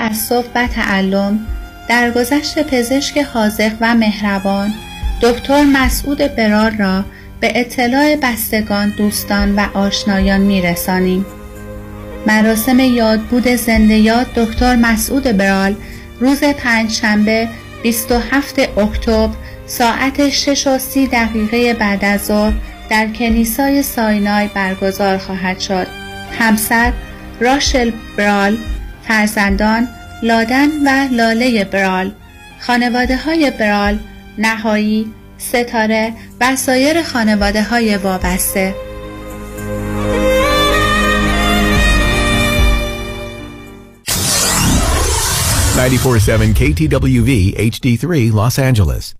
تعصب و تعلم درگذشت پزشک حاضق و مهربان دکتر مسعود برار را به اطلاع بستگان دوستان و آشنایان میرسانیم مراسم یادبود زنده یاد دکتر مسعود برال روز پنجشنبه 27 اکتبر ساعت 6 و 30 دقیقه بعد از ظهر در کنیسای ساینای برگزار خواهد شد. همسر راشل برال، فرزندان لادن و لاله برال، خانواده های برال، نهایی، ستاره و سایر خانواده های وابسته 947 KTWV HD3 Los Angeles.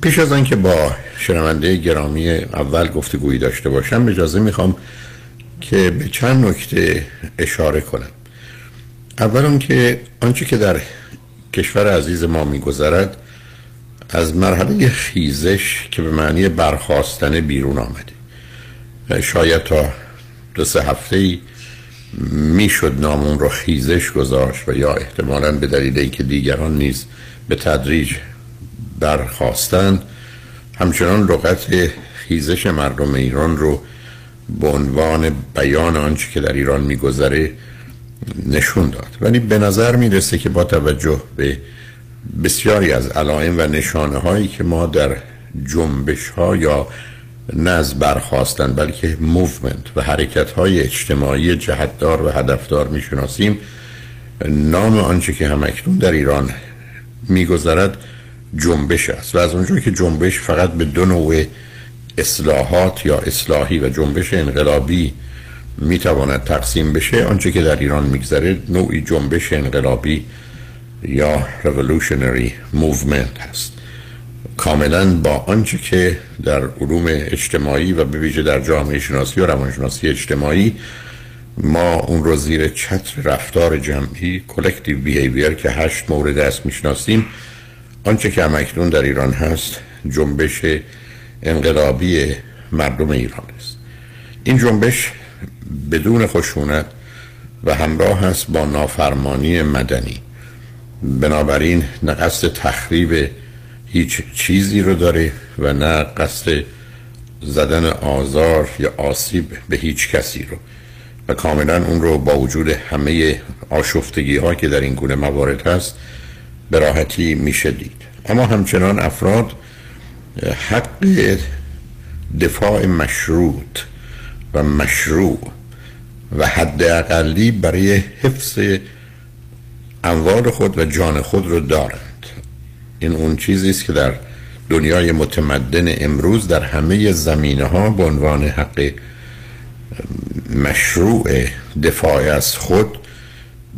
پیش از آنکه با شنونده گرامی اول گفتگویی داشته باشم اجازه می‌خوام که به چند نکته اشاره کنم. اول که آنچه که در کشور عزیز ما میگذرد از مرحله خیزش که به معنی برخواستن بیرون آمده. شاید تا دو سه هفته ای می‌شد نامون رو خیزش گذاشت و یا احتمالا به دلیل که دیگران نیز به تدریج برخواستن همچنان لغت خیزش مردم ایران رو به عنوان بیان آنچه که در ایران میگذره نشون داد. ولی به نظر می‌رسه که با توجه به بسیاری از علائم و نشانه هایی که ما در جنبش ها یا نه از برخواستن بلکه movement و حرکت های اجتماعی جهتدار و هدفدار می‌شناسیم نام آنچه که همکنون در ایران میگذرد جنبش است. و از اونجایی که جنبش فقط به دو نوع اصلاحات یا اصلاحی و جنبش انقلابی می‌تواند تقسیم بشه آنچه که در ایران میگذره نوعی جنبش انقلابی یا revolutionary movement هست کاملا با آنچه که در علوم اجتماعی و به ویژه در جامعه شناسی و روانشناسی اجتماعی ما اون رو زیر چتر رفتار جمعی collective behavior که هشت مورد است می‌شناسیم آنچه که همکنون در ایران هست جنبش انقلابی مردم ایران است. این جنبش بدون خشونت و همراه هست با نافرمانی مدنی. بنابراین نه قصد تخریب هیچ چیزی رو داره و نه قصد زدن آزار یا آسیب به هیچ کسی رو. و کاملا اون رو با وجود همه آشفتگی ها که در این گونه موارد هست به راحتی میشه دید. اما همچنان افراد حق دفاع مشروط و مشروع و حد برای حفظ اموال خود و جان خود رو دارند. این اون چیزی است که در دنیای متمدن امروز در همه زمینه ها به عنوان حق مشروع دفاع از خود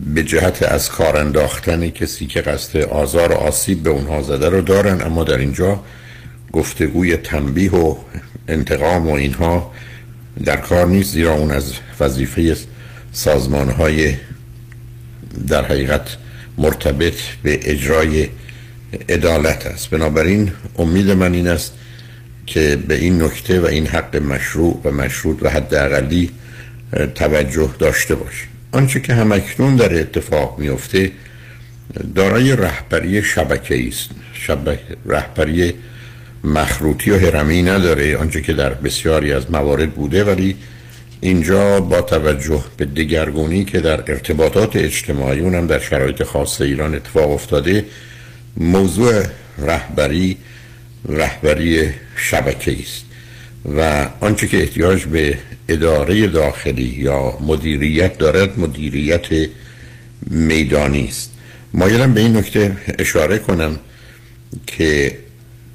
به جهت از کار انداختن کسی که قصد آزار و آسیب به اونها زده رو دارن اما در اینجا گفتگوی تنبیه و انتقام و اینها در کار نیست زیرا اون از وظیفه سازمان های در حقیقت مرتبط به اجرای عدالت است. بنابراین امید من این است که به این نکته و این حق مشروع و مشروط و حداقلی توجه داشته باشیم. آنچه که همکنون در اتفاق میفته دارای رهبری شبکه است. شبکه رهبری مخروطی و هرمی نداره. آنچه که در بسیاری از موارد بوده ولی اینجا با توجه به دگرگونی که در ارتباطات اجتماعی اونم در شرایط خاص ایران اتفاق افتاده موضوع رهبری رهبری شبکه است. و آنچه که احتیاج به اداره داخلی یا مدیریت دارد مدیریت میدانی است. مایلم به این نکته اشاره کنم که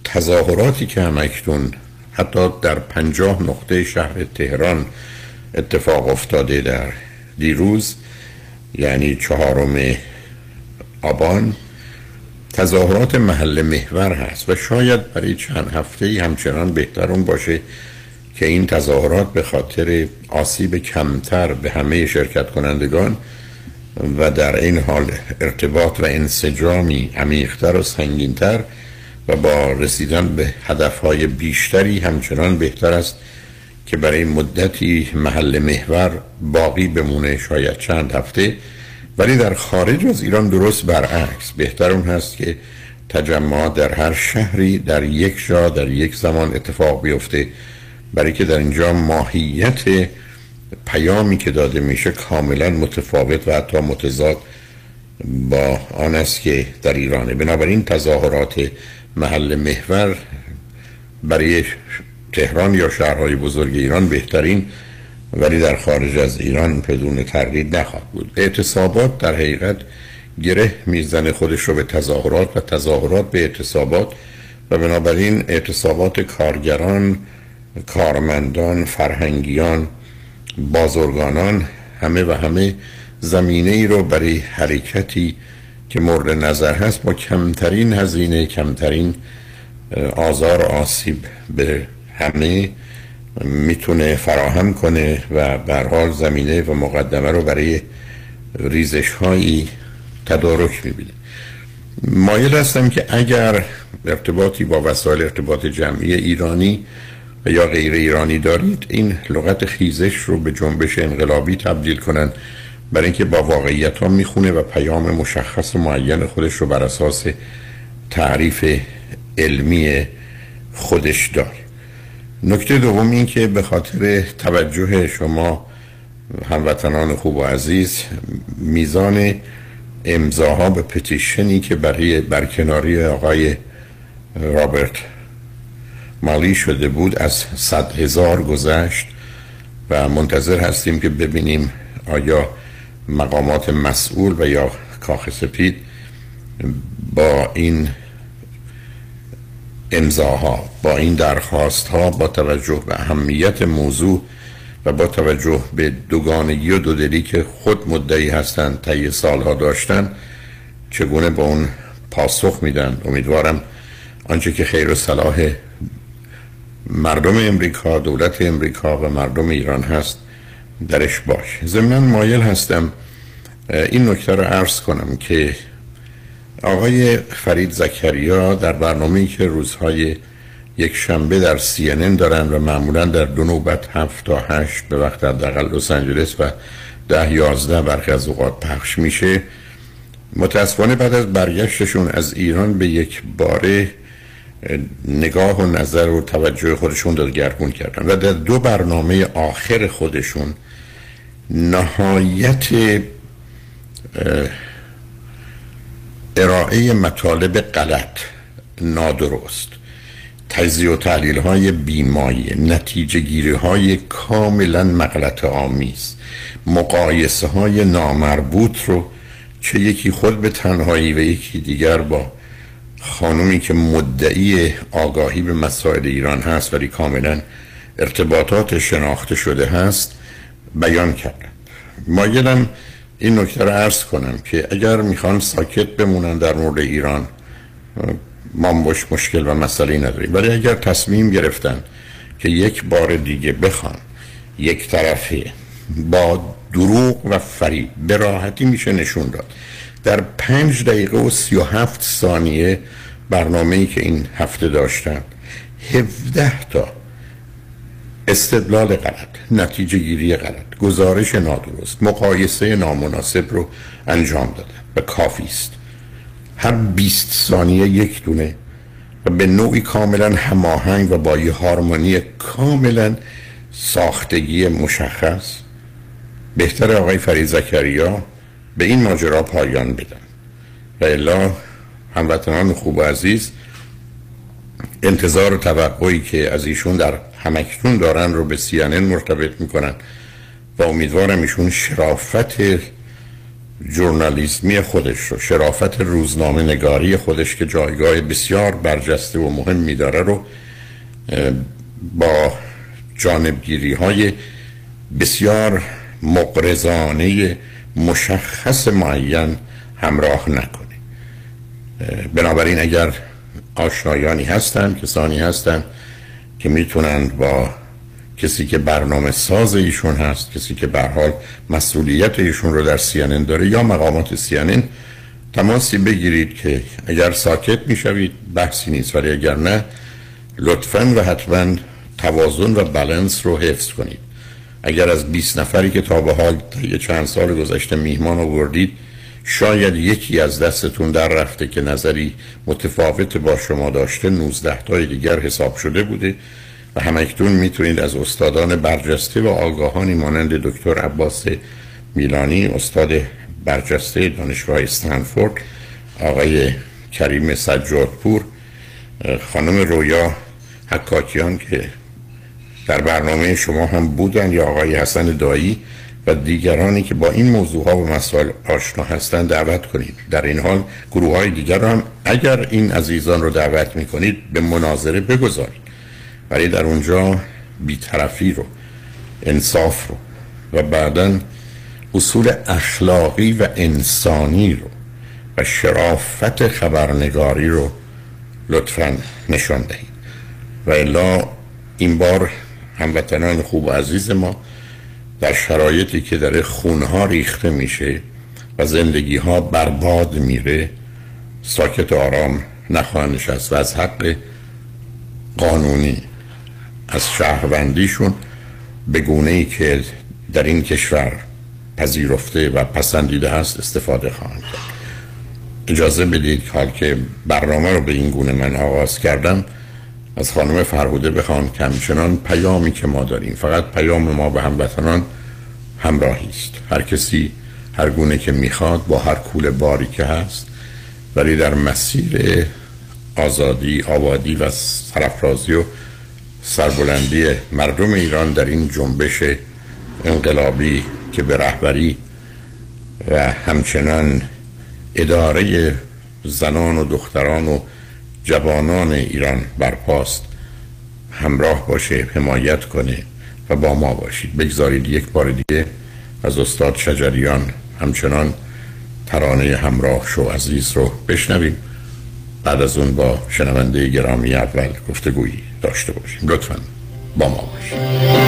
تظاهراتی که همکتون حتی در پنجاه نقطه شهر تهران اتفاق افتاده در دیروز یعنی چهارم آبان تظاهرات محل محور هست و شاید برای چند هفته همچنان بهتر اون باشه که این تظاهرات به خاطر آسیب کمتر به همه شرکت کنندگان و در این حال ارتباط و انسجامی عمیقتر و سنگینتر و با رسیدن به هدفهای بیشتری همچنان بهتر است که برای مدتی محل محور باقی بمونه شاید چند هفته. ولی در خارج از ایران درست برعکس. بهتر اون هست که تجمعات در هر شهری در یک جا در یک زمان اتفاق بیفته. برای که در اینجا ماهیت پیامی که داده میشه کاملا متفاوت و حتی متضاد با آن است که در ایرانه. بنابراین تظاهرات محل محور برای تهران یا شهرهای بزرگ ایران بهترین ولی در خارج از ایران بدون تردید نخواهد بود. اعتصابات در حقیقت گره می‌زنه خودش رو به تظاهرات و تظاهرات به اعتصابات و بنابراین اعتصابات کارگران کارمندان فرهنگیان بازرگانان همه و همه زمینه ای رو برای حرکتی که مورد نظر هست با کمترین هزینه کمترین آزار آسیب به همه می‌تونه فراهم کنه و حال زمینه و مقدمه رو برای ریزش هایی تدارک می‌بینه. مایل هستم که اگر ارتباطی با وسایل ارتباط جمعی ایرانی و یا غیر ایرانی دارید این لغت خیزش رو به جنبش انقلابی تبدیل کنن. برای اینکه با واقعیت ها می‌خونه و پیام مشخص و معین خودش رو بر اساس تعریف علمی خودش داره. نکته دوم این که به خاطر توجه شما هموطنان خوب و عزیز میزان امضاها به پتیشنی که برای برکناری آقای رابرت مالی شده بود از صد هزار گذشت و منتظر هستیم که ببینیم آیا مقامات مسئول و یا کاخ سپید با این امضاها با این درخواست ها با توجه به اهمیت موضوع و با توجه به دوگانگی و دودلی که خود مدعی هستند طی سالها داشتن چگونه با اون پاسخ میدن؟ امیدوارم آنچه که خیر و صلاح مردم امریکا دولت امریکا و مردم ایران هست درش باش ضمن مایل هستم این نکته رو عرض کنم که آقای فرید زکریا در برنامه‌ای که روزهای یک شنبه در سی دارن و معمولا در دو نوبت هفت تا هشت به وقت حداقل لس آنجلس و ده یازده برخی از اوقات پخش میشه. متاسفانه بعد از برگشتشون از ایران به یک باره نگاه و نظر و توجه خودشون دلگرمون کردن و در دو برنامه آخر خودشون نهایت ارائه مطالب غلط نادرست. تجزیه و تحلیل های بیمایی نتیجه گیری های کاملا مغلط آمیز. مقایسه های نامربوط رو چه یکی خود به تنهایی و یکی دیگر با خانومی که مدعی آگاهی به مسائل ایران هست ولی کاملا ارتباطات شناخته شده هست بیان کردن. مایلم این نکته رو عرض کنم که اگر می‌خوان ساکت بمونن در مورد ایران ما باش مشکل و مسئله نداریم. ولی اگر تصمیم گرفتن که یک بار دیگه بخوان یک طرفه با دروغ و فریب به راحتی میشه نشون داد. در پنج دقیقه و سی و هفت ثانیه برنامه ای که این هفته داشتن هفده تا استدلال غلط نتیجه گیری غلط گزارش نادرست مقایسه نامناسب رو انجام دادن و کافی است. هر 20 ثانیه یک دونه و به نوعی کاملا هماهنگ و با یه هارمونی کاملا ساختگی مشخص بهتر آقای فرید زکریا به این ماجرا پایان بدن و الا هموطنان خوب و عزیز انتظار و توقعی که از ایشون در همکتون دارن رو به سیانن مرتبط می‌کنن و امیدوارم ایشون شرافت جورنالیزمی خودش رو شرافت روزنامه نگاری خودش که جایگاه بسیار برجسته و مهم میداره رو با جانبگیری های بسیار مقرزانه مشخص معین همراه نکنه. بنابراین اگر آشنایانی هستند کسانی هستند که می‌تونن با کسی که برنامه ساز ایشون هست کسی که به حال مسئولیت ایشون رو در سیانن داره یا مقامات سیانن تماسی بگیرید که اگر ساکت می‌شوید بحثی نیست. ولی اگر نه لطفا و حتما توازن و بلنس رو حفظ کنید. اگر از 20 نفری که تا به حال یه چند سال گذشته میهمان آوردید شاید یکی از دستتون در رفته که نظری متفاوت با شما داشته 19 تای دیگر حساب شده بوده و همکنون می‌تونید از استادان برجسته و آگاهانی مانند دکتر عباس میلانی استاد برجسته دانشگاه استنفورد آقای کریم سجادپور خانم رویا حکاکیان که در برنامه شما هم بودن یا آقای حسن دایی و دیگرانی که با این موضوع ها و مسائل آشنا هستند دعوت کنید. در این حال گروه های دیگر هم اگر این عزیزان رو دعوت می کنید به مناظره بگذارید. ولی در اونجا بیطرفی رو انصاف رو و بعدا اصول اخلاقی و انسانی رو و شرافت خبرنگاری رو لطفا نشان دهید. و الا این بار هموطنان خوب و عزیز ما در شرایطی که داره خونها ریخته میشه و زندگی ها برباد میره ساکت آرام نخواهند نشست و از حق قانونی از شهروندیشون به گونه ای که در این کشور پذیرفته و پسندیده هست استفاده خواهند کرد. اجازه بدید حال که برنامه رو به این گونه من آغاز کردم از خانم فرهوده بخوام که همچنان پیامی که ما داریم. فقط پیام ما به هموطنان همراهی است. هر کسی هر گونه که می‌خواد با هر کول باری که هست ولی در مسیر آزادی آبادی و سرفرازی و سربلندی مردم ایران در این جنبش انقلابی که به رهبری و همچنان اداره زنان و دختران و جوانان ایران برپاست. همراه باشه حمایت کنه و با ما باشید. بگذارید یک بار دیگه از استاد شجریان همچنان ترانه همراه شو عزیز رو بشنویم. بعد از اون با شنونده گرامی اول گفتگویی داشته باشیم. لطفا با ما باشید.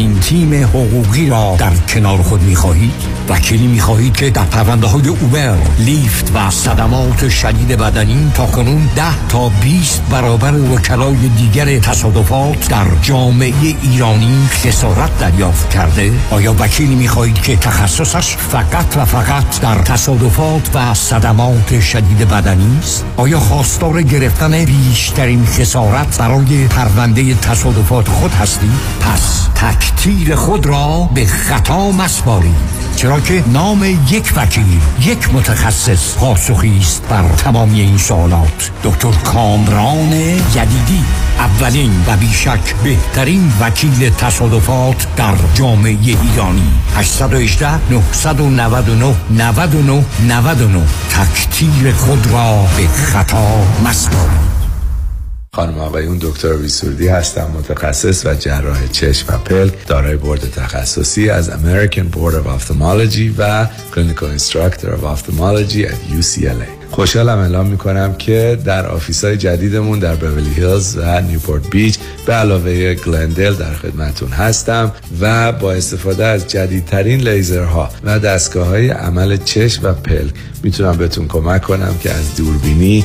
قدرتمند ترین تیم حقوقی را در کنار خود می خواهید؟ وکیلی می خواهید که در پرونده های اوبر، لیفت و صدمات شدید بدنی تا کنون 10 تا 20 برابر وکلای دیگر تصادفات در جامعه ایرانی خسارت دریافت کرده؟ آیا وکیلی می خواهید که تخصصش فقط و فقط در تصادفات و صدمات شدید بدنی است؟ آیا خواستار گرفتن بیشترین خسارت برای پرونده تصادفات خود هستی؟ پس تکتیر خود را به خطا مسپارید چرا که نام یک وکیل یک متخصص پاسخی است بر تمامی این سوالات. دکتر کامران یدیدی اولین و بیشک بهترین وکیل تصادفات در جامعه ایرانی. 818 999 99 99 تکتیر خود را به خطا مسپارید خانم آقایون دکتر ویسوردی هستم متخصص و جراح چشم و پلک دارای بورد تخصصی از American Board of Ophthalmology و Clinical Instructor of Ophthalmology at UCLA خوشحالم اعلام می‌کنم که در office های جدیدمون در بورلی هیلز و نیوپورت بیچ به علاوه گلندل در خدمتون هستم و با استفاده از جدیدترین لیزرها و دستگاه های عمل چشم و پلک می‌تونم بهتون کمک کنم که از دوربینی،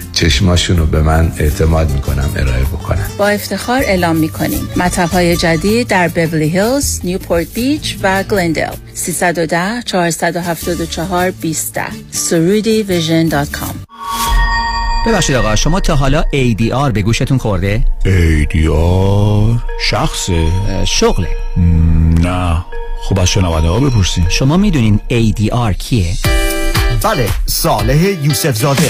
چشماشون رو به من اعتماد می‌کنم ارائه بکنم با افتخار اعلام می‌کنیم. مطب های جدید در بورلی هیلز، نیوپورت بیچ و گلندل 310 474 20 سرودی vision dot com. ببخشید آقا شما تا حالا ADR به گوشتون خورده؟ ADR شخصه؟ شغله. نه. خب از شنونده ها بپرسین. شما می‌دونین ADR کیه؟ بله صالح یوسف زاده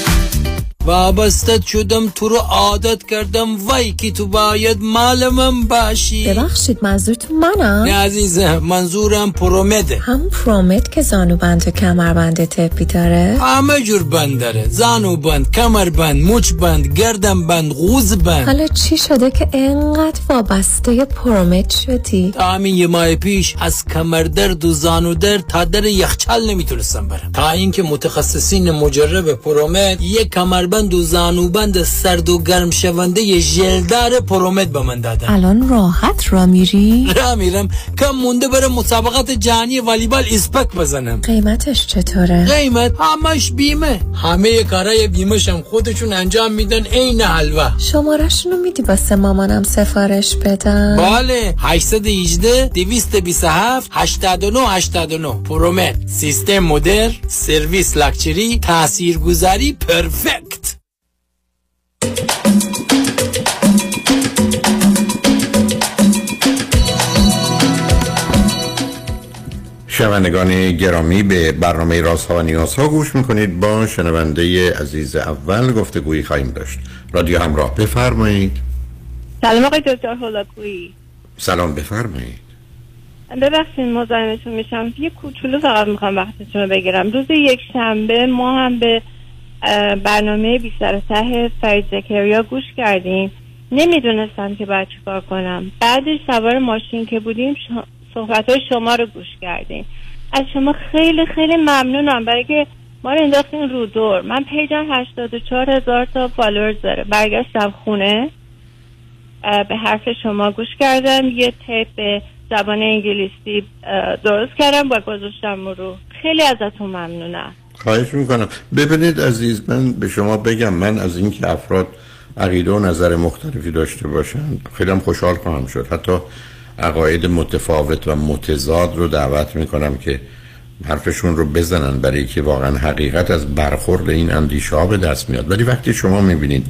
وابسته شدم تو رو عادت کردم وای که تو باید مال من باشی ببخشید منظورتون منم نه عزیزم منظورم پرومده هم پرومد که زانو بند و کمر بند تپی داره همه جور بند داره زانو بند کمر بند مچ بند گردم بند غوز بند حالا چی شده که انقدر وابسته پرومد شدی تا همین یه ماه پیش از کمر درد و زانو درد تا در یخچال نمی‌تونستم برم تا اینکه متخصصین مجرب پرومد یه کمر کمربند و زانوبند سرد و گرم شونده ژلدار پرومت به من دادن. الان راحت را میری؟ را میرم. کم مونده بره مسابقات جهانی والیبال اسپک بزنم. قیمتش چطوره؟ قیمت همش بیمه. همه کارای بیمه هم خودشون انجام میدن عین حلوا شمارشونو میدی واسه مامانم سفارش بدم؟ بله. 818 227 89 89 پرومت سیستم مدر سرویس لاکچری تاثیرگذاری پرفکت. شنوندگان گرامی به برنامه راست ها و نیاز ها گوش می‌کنید. با شنونده عزیز اول گفتگویی خواهیم داشت. رادیو همراه بفرمایید. سلام آقای دکتر هولاکویی. سلام بفرمایید. ببخشید مزاحمتون میشم. یه کوچولو فقط می‌خوام وقتتون رو بگیرم. روز یک شنبه ما هم به برنامه بی سر و ته فرید زکریا گوش کردیم. نمی‌دونستم که باید چیکار کنم. بعدش سوار ماشین که بودیم صحبت های شما رو گوش کردیم از شما خیلی خیلی ممنونم. برای که ما رو انداختین رو دور. من پیجم 84 هزار تا فالورز داره. برگشتم خونه. به حرف شما گوش کردم. یه تیپ زبان انگلیسی درست کردم و گذاشتم رو. خیلی ازتون ممنونم. خواهش می‌کنم. ببینید عزیز من به شما بگم من از اینکه افراد عقیده و نظر مختلفی داشته باشند خیلی خوشحال خواهم شد. حتی عقاید متفاوت و متضاد رو دعوت می‌کنم که حرفشون رو بزنن برای که واقعا حقیقت از برخورد این اندیشه ها به دست میاد. ولی وقتی شما می‌بینید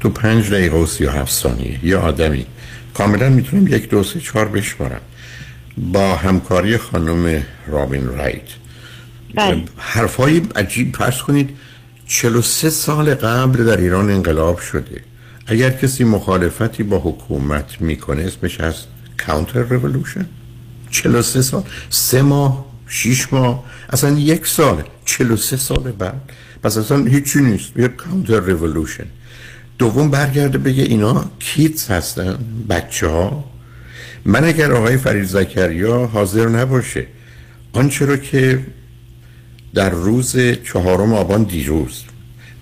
تو پنج دقیقه و سی و هفت ثانیه یه آدمی کاملا می‌تونیم یک دو سه چهار بشمارم با همکاری خانم رابین رایت. بله. حرفای عجیب. پرس کنید 43 سال قبل در ایران انقلاب شده. اگر کسی مخالفتی با حکومت می‌کنه اسمش هست کانتر رولوشن 43 سال؟ سه ماه؟ شیش ماه؟ اصلا یک سال 43 سال بعد. پس اصلا هیچی نیست. یه کانتر رولوشن دوم برگرده بگه اینا کیتز هستن؟ بچه ها من اگر آقای فرید زکریا حاضر نباشه آنچه رو که در روز چهارم آبان دیروز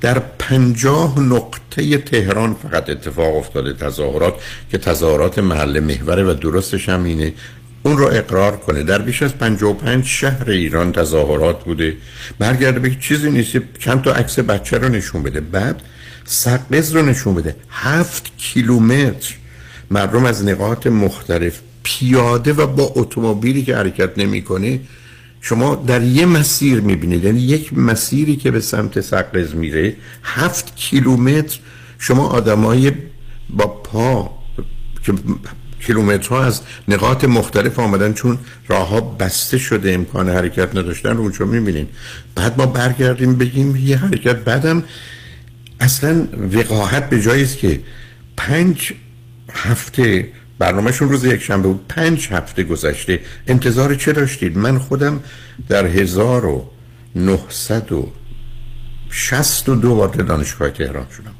در پنجاه نقطه تهران فقط اتفاق افتاده تظاهرات که تظاهرات محل محوره و درستش هم اینه. اون رو اقرار کنه. در بیش از 55 شهر ایران تظاهرات بوده. برگرده به چیزی نیست چند تا عکس بچه رو نشون بده. بعد سقز رو نشون بده. هفت کیلومتر مردم از نقاط مختلف پیاده و با اتومبیلی که حرکت نمی‌کنه شما در یه مسیر می‌بینید. یعنی یک مسیری که به سمت سقز میره هفت کیلومتر شما آدمای با پا که کیلومترها از نقاط مختلف آمدن چون راه ها بسته شده امکان حرکت نداشتن رو اونجا می‌بینین. بعد ما برگردیم بگیم یه حرکت. بعدم اصلا وقاحت به جایی که پنج هفته برنامهشون روز یک شنبه بود. پنج هفته گذشته. انتظار چه داشتید؟ من خودم در 1962 وارد دانشگاه تهران شدم.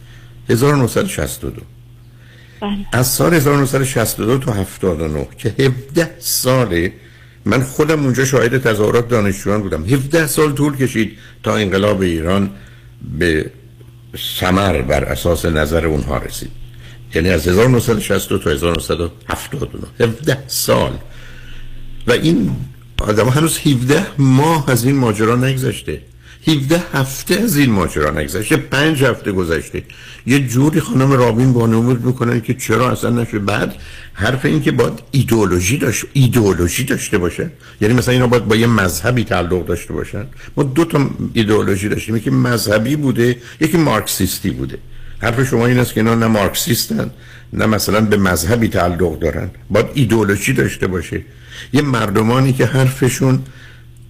1962 از سال 1962 تا 79 که 17 ساله من خودم اونجا شاهد تظاهرات دانشجویان بودم. 17 سال طول کشید تا انقلاب ایران به سمر بر اساس نظر اونها رسید. یعنی از 1962 تا 1979 17 سال. و این آدم هنوز 17 ماه از این ماجرا نگذشته. 17 هفته از این ماجرا نگذشته. پنج هفته گذشته. یه جوری خانم رابین بانمود می‌کنن که چرا اصلا نشه. بعد حرف این که باید ایدئولوژی داشت ایدئولوژی داشته باشه. یعنی مثلا اینا باید با یه مذهبی تعلق داشته باشن. ما دو تا ایدئولوژی داشتیم. یکی مذهبی بوده یکی مارکسیستی بوده. حرف شما این است که اینا نه مارکسیستن نه مثلا به مذهبی تعلق دارن. باید ایدئولوژی داشته باشه. یه مردمانی که حرفشون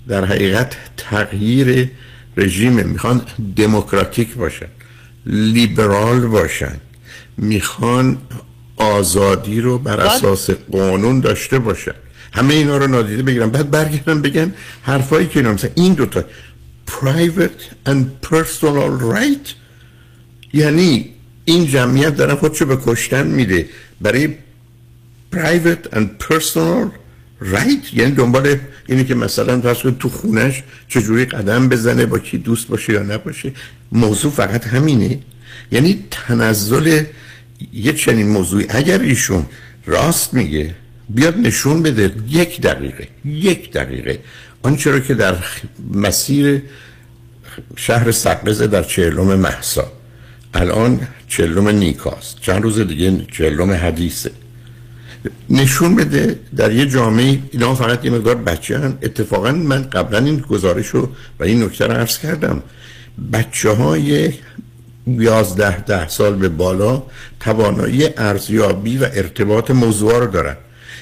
در حقیقت تغییر رژیم می‌خوان دموکراتیک باشن لیبرال باشن. می‌خوان آزادی رو بر اساس قانون داشته باشن. همه اینا رو نادیده بگیرن. بعد برگردن بگن حرفایی که اینا مثلا این دوتا private and personal right یعنی این جمعیت دارن خودشو به کشتن میده. برای private and personal رایت یعنی دنبال اینی که مثلا فرض تو خونش چجوری قدم بزنه با کی دوست باشه یا نباشه. موضوع فقط همینه. یعنی تنزل یه چنین موضوعی اگر ایشون راست میگه بیاد نشون بده یک دقیقه یک دقیقه. آنچه رو که در مسیر شهر سقزه در چهلم محسا. الان چهلم نیکاست. چند روز دیگه چهلم حدیثه. نشون بده در یه جامعه اینا فقط یه مقدار بچه هن. اتفاقا من قبلا این گزارش رو و این نکته رو عرض کردم. بچه های یازده ده سال به بالا توانایی ارزیابی و ارتباط موضوع رو دارن.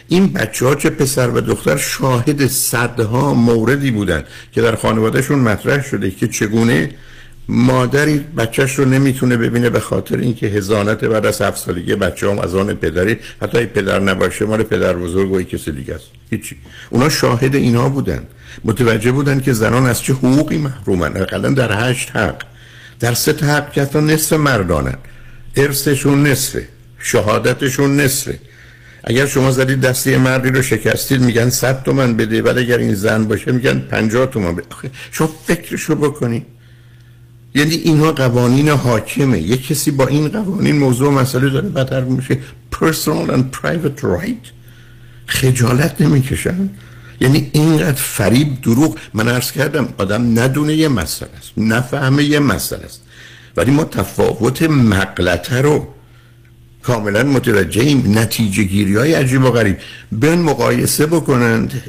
این بچه ها چه پسر و دختر شاهد صدها موردی بودن که در خانوادهشون مطرح شده که چگونه مادری بچهش رو نمی‌تونه ببینه به خاطر اینکه هزانت بعد از هفت سالگی بچه هم از آن پدری حتی ای پدر نباشه مال پدر بزرگ و کسی دیگه است. هیچی. اونا شاهد اینا بودن. متوجه بودن که زنان از چه حقوقی محرومن. اقلا در هشت حق. در سه حق که نصف مردانن. ارثشون نصفه. شهادتشون نصفه. اگر شما زدید دستی مردی رو شکستید میگن 100 تومن بده. ولی اگر این زن باشه میگن 50 تومن بده. شما فکرشو بکنید یعنی اینها قوانین حاکمه. یک کسی با این قوانین موضوع مسئله داره بدتر میشه personal and private right خجالت نمی‌کشن. یعنی اینقدر فریب دروغ. من عرض کردم آدم ندونه یه مسئله است نفهمه یه مسئله است. ولی ما تفاوت مقلته رو کاملا متوجه این نتیجه گیری های عجیب و غریب. بیان مقایسه بکنند.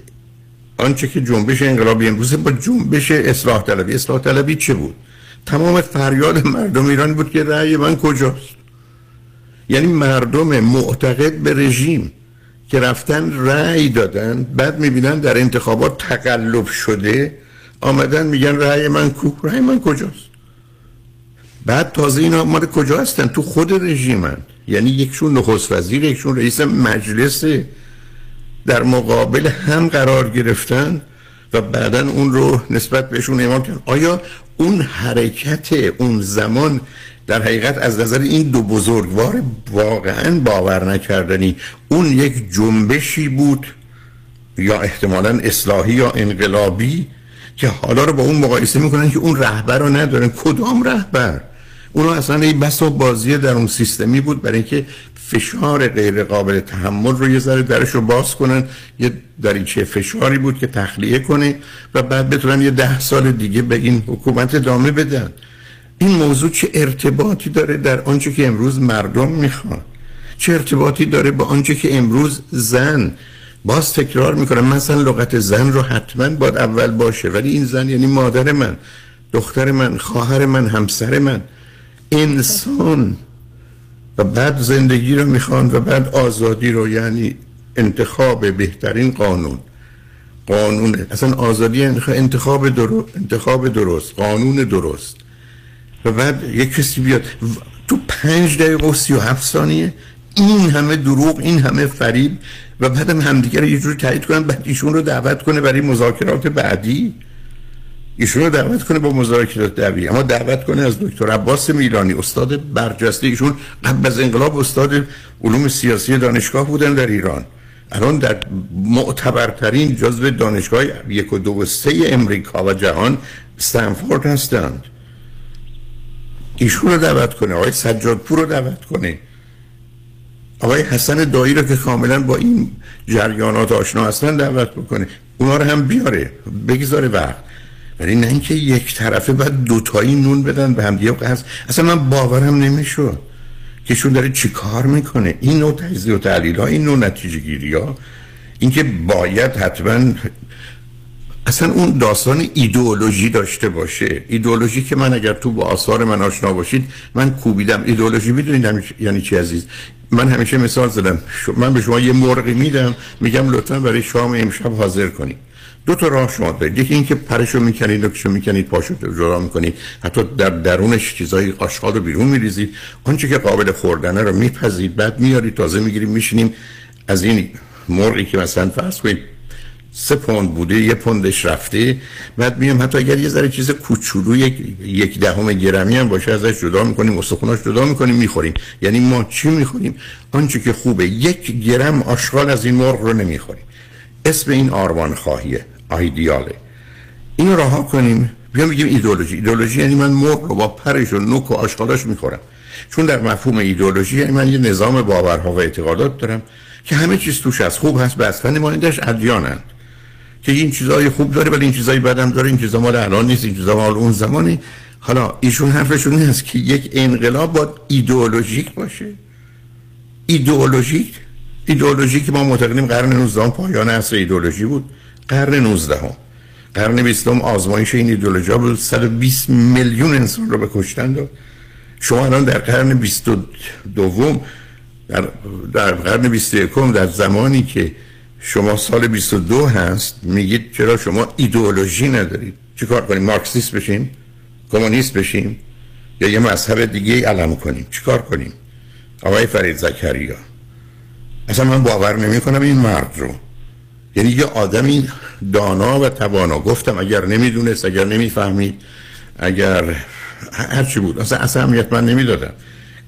آنچه که جنبش انقلابی امروزه با جنبش اصلاح طلبی. اصلاح طلبی چه بود؟ تمام فریاد مردم ایران بود که رأی من کجاست؟ یعنی مردم معتقد به رژیم که رفتن رأی دادن بعد می‌بینن در انتخابات تقلب شده آمدن میگن رأی من کو؟ رأی من کجاست؟ بعد تازه اینا مال کجا هستن؟ تو خود رژیمن. یعنی یکشون نخست وزیر یکشون رئیس مجلس. در مقابل هم قرار گرفتن و بعدا اون رو نسبت بهشون اعمال کردن. آیا اون حرکت اون زمان در حقیقت از نظر این دو بزرگوار واقعا باور نکردنی. اون یک جنبشی بود یا احتمالا اصلاحی یا انقلابی که حالا رو با اون مقایسه می‌کنن که اون رهبر رو ندارن. کدام رهبر؟ اونو اصلا این بس و بازی در اون سیستمی بود برای اینکه فشار غیر قابل تحمل رو یه ذره درش رو باز کنن. یه دریچه فشاری بود که تخلیه کنه و بعد بتونن یه ده سال دیگه به این حکومت ادامه بدن. این موضوع چه ارتباطی داره در آنچه که امروز مردم می‌خوان؟ چه ارتباطی داره با آنچه که امروز زن باز تکرار می‌کنم مثلا لغت زن رو حتما باید اول باشه ولی این زن یعنی مادر من دختر من خواهر من همسر من. انسان و بعد زندگی رو می‌خوان و بعد آزادی رو یعنی انتخاب بهترین قانون. قانون اصلا آزادی انتخاب درست انتخاب درست قانون درست. و بعد یک کسی بیاد تو پنج دقیقه و سی و هفت ثانیه این همه دروغ این همه فریب و بعدم همدیگه رو یه جور تایید کنن بعد ایشون رو دعوت کنه برای مذاکرات بعدی. ایشون رو دعوت کنه با مذاکرات دوی اما دعوت کنه از دکتر عباس میلانی استاد برجسته ایشون قبل از انقلاب استاد علوم سیاسی دانشگاه بودن در ایران. الان در معتبرترین جزو دانشگاه یک و دو و سه امریکا و جهان استنفورد هستند. ایشون رو دعوت کنه آقای سجادپور رو دعوت کنه. آقای حسن دایی رو که کاملا با این جریانات آشنا هستن دعوت بکنه. اونا رو هم بیاره بگذاره وقت. ولی نه اینکه یک طرفه باید دوتایی نون بدن به هم دیگه اصلا من باورم نمی‌شد. که شون داره چی کار می‌کنه؟ این نوع تجزیه و تحلیل ها این نوع نتیجه گیری ها. اینکه باید حتما اصلا اون داستان ایدئولوژی داشته باشه. ایدئولوژی که من اگر تو با آثار من آشنا باشید من کوبیدم. ایدئولوژی می‌دونید یعنی چی عزیز؟ من همیشه مثال زدم. من به شما یه مرغی میدم. میگم لطفا برای شام امشب حاضر کنید. دو تا راه شما دارید. یکی اینکه پرشو می‌کنید نکشو می‌کنید پاشو جدا می‌کنید. حتی در درونش چیزای آشغال رو بیرون میریزید. آنچه که قابل خوردنه رو میپزید بعد میارید تازه می‌گیریم میشینیم از این مرغی که مثلا فرض کنید سه پوند بوده یه پوندش رفته. بعد میام حتی اگر یه ذره چیز کوچولو یک, یک دهم گرمی هم باشه ازش جدا می‌کنیم استخوناش جدا می‌کنیم می‌خوریم. یعنی ما چی می‌خوریم؟ آنچه که خوبه. یک گرم آشغال از این مرغ رو نمی‌خوریم. اسم این آرمان خواهیه آیدیاله این راه کنیم. بیام بگیم ایدولوژی ایدولوژی یعنی من مرغ رو با پرش و نوک و آشغالش می‌خورم. چون در مفهوم ایدولوژی یعنی من یه نظام باورها و اعتقادات دارم که همه چیز توش از خوب هست بس و نمایندش ادیانند. که این چیزای خوب داره ولی این چیزای بدم داره. این چیزا مال الان نیست این چیزا مال اون زمانی. حالا ایشون حرفشون این است که یک انقلاب با ایدئولوژیک باشه. ایدئولوژیک. ایدئولوژی که ما معتقدیم قرن 19 پایان عصر ایدئولوژی بود. قرن 19 قرن 20 آزمایش این ایدئولوژی بود. 120 میلیون انسان رو به کشتن داد شما الان در قرن 22 در, در قرن 21 در زمانی که شما سال 22 هست میگید چرا شما ایدئولوژی ندارید؟ چی کار کنیم؟ مارکسیست بشیم؟ کمونیست بشیم؟ یا یه مذهب دیگه علم کنیم؟ چیکار کنیم؟ آقای فرید زکریا اصلا من باور نمی کنم این مرد رو. یعنی یه آدمی دانا و توانا. گفتم اگر نمی‌دونست اگر نمی‌فهمید اگر هرچی بود اصلا اصلا من نمی‌دادم.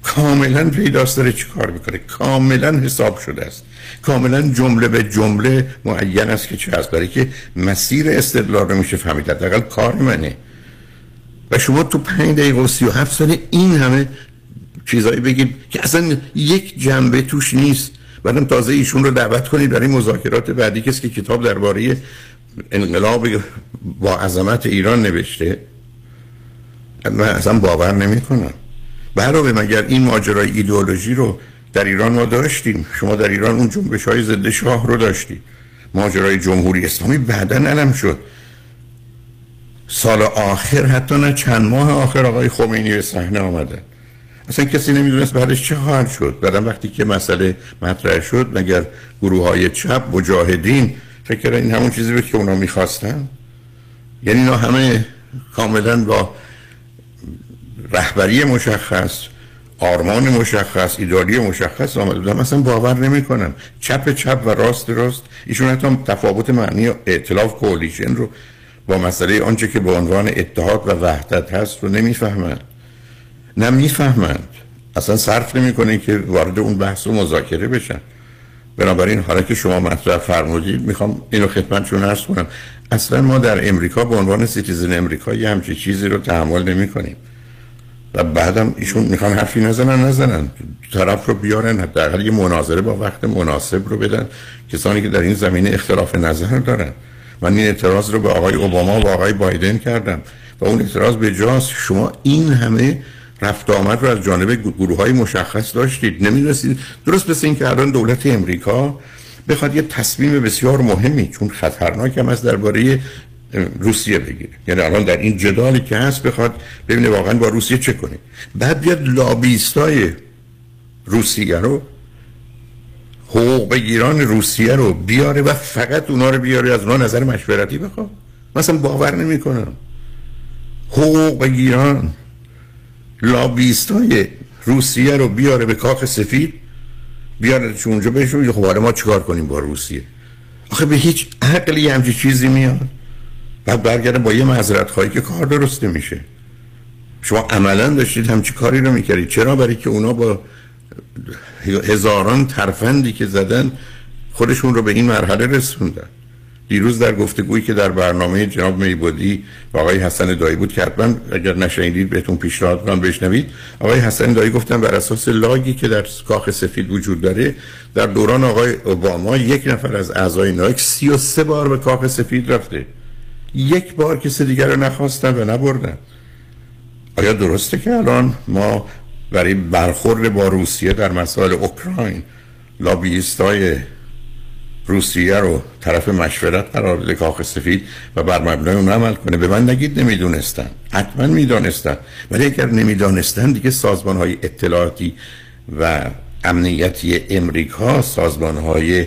کاملا پیداست داره چی کار می‌کنه. کاملا حساب شده است. کاملا جمله به جمله معین است که چه هست برای که مسیر استدلال رو میشه فهمید. حداقل کار منه. و شما تو پنج دقیقه و سی و هفت ساله این همه چیزایی بگید که اصلا یک جنبه توش نیست. بعدم تازه ایشون رو دعوت کنید برای مذاکرات بعدی. کسی که کتاب درباره انقلاب با عظمت ایران نوشته من اصلا باور نمی کنم علاوه مگر این ماجرای ایدئولوژی رو در ایران ما داشتیم؟ شما در ایران اون جنبش های ضد شاه رو داشتید. ماجرای جمهوری اسلامی بعدا علم شد. سال آخر حتی نه چند ماه آخر آقای خمینی به صحنه آمده. اصلا کسی نمی‌دونست بعدش چه خواهد شد. بعدم وقتی که مسئله مطرح شد مگر گروه های چپ مجاهدین فکر این همون چیزی بود که اونا می‌خواستن؟ یعنی اینا همه کاملا با رهبری مشخص آرمان مشخص ایدالی مشخص آمده بودم اصلا باور نمی کنم چپ چپ و راست راست. ایشون حتی تفاوت معنی اعتلاف کولیشن رو با مسئله آنچه که به عنوان اتحاد و وحدت هست رو نمی‌فهمند نه می‌فهمند. اصلا صرف نمی‌کنه که وارد اون بحث و مذاکره بشن. بنابراین حالا که شما مطرح فرمودید می‌خوام اینو خدمتتون عرض کنم. اصلا ما در امریکا به عنوان citizen امریکا یه همچی چیزی رو تحمل نمی کنیم و بعدم ایشون می‌خوان حرفی نزنن نزنن. طرف رو بیارن حداقل یه مناظره با وقت مناسب رو بدن. کسانی که در این زمینه اختلاف نظر دارن. من این اعتراض رو به آقای اوباما و آقای بایدن کردم. و اون اعتراض به جاست. شما این همه رفت آمد رو از جانب گروه های مشخص داشتید. نمی‌دونستید؟ درست مثل این که الان دولت امریکا بخواد یه تصمیم بسیار مهمی چون خطرناک هم از درباره روسیه بگیره. یعنی الان در این جدالی که هست بخواد ببینه واقعا با روسیه چه کنه. بعد بیاد لابیستای روسیه رو حقوق بگیران روسیه رو بیاره و فقط اونا رو بیاره از اونا نظر مشورتی بخواد. مثلا باور نمی کنم حقوق بگیران. لابیستای روسیه رو بیاره به کاخ سفید بیاره چون اونجا بهشون خب ما چیکار کنیم با روسیه؟ آخه به هیچ عقلی همچی چیزی میاد. بعد برگرده با یه معذرت خواهی که کار درسته میشه. شما عملا داشتید همچی کاری رو می‌کردید. چرا برای که اونا با هزاران ترفندی که زدن خودشون رو به این مرحله رسوندن؟ دیروز در گفتگویی که در برنامه جناب میبودی و آقای حسن دایی بود که حتما اگر نشنیدید بهتون پیشنهاد کنم بشنوید. آقای حسن دایی گفتن بر اساس لاگی که در کاخ سفید وجود داره در دوران آقای اوباما یک نفر از اعضای نایک 33 بار به کاخ سفید رفته. یک بار کسی دیگر رو نخواستن و نبردن. آیا درسته که الان ما برای برخورد با روسیه در مسائل اوکراین لابیستای روسیه رو طرف مشورت قرار بده کاخ سفید و بر مبنای اون عمل کنه. به من نگید نمی‌دونستن. حتما می‌دانستن. ولی اگر نمی‌دانستن دیگه سازمان های اطلاعاتی و امنیتی امریکا سازمان های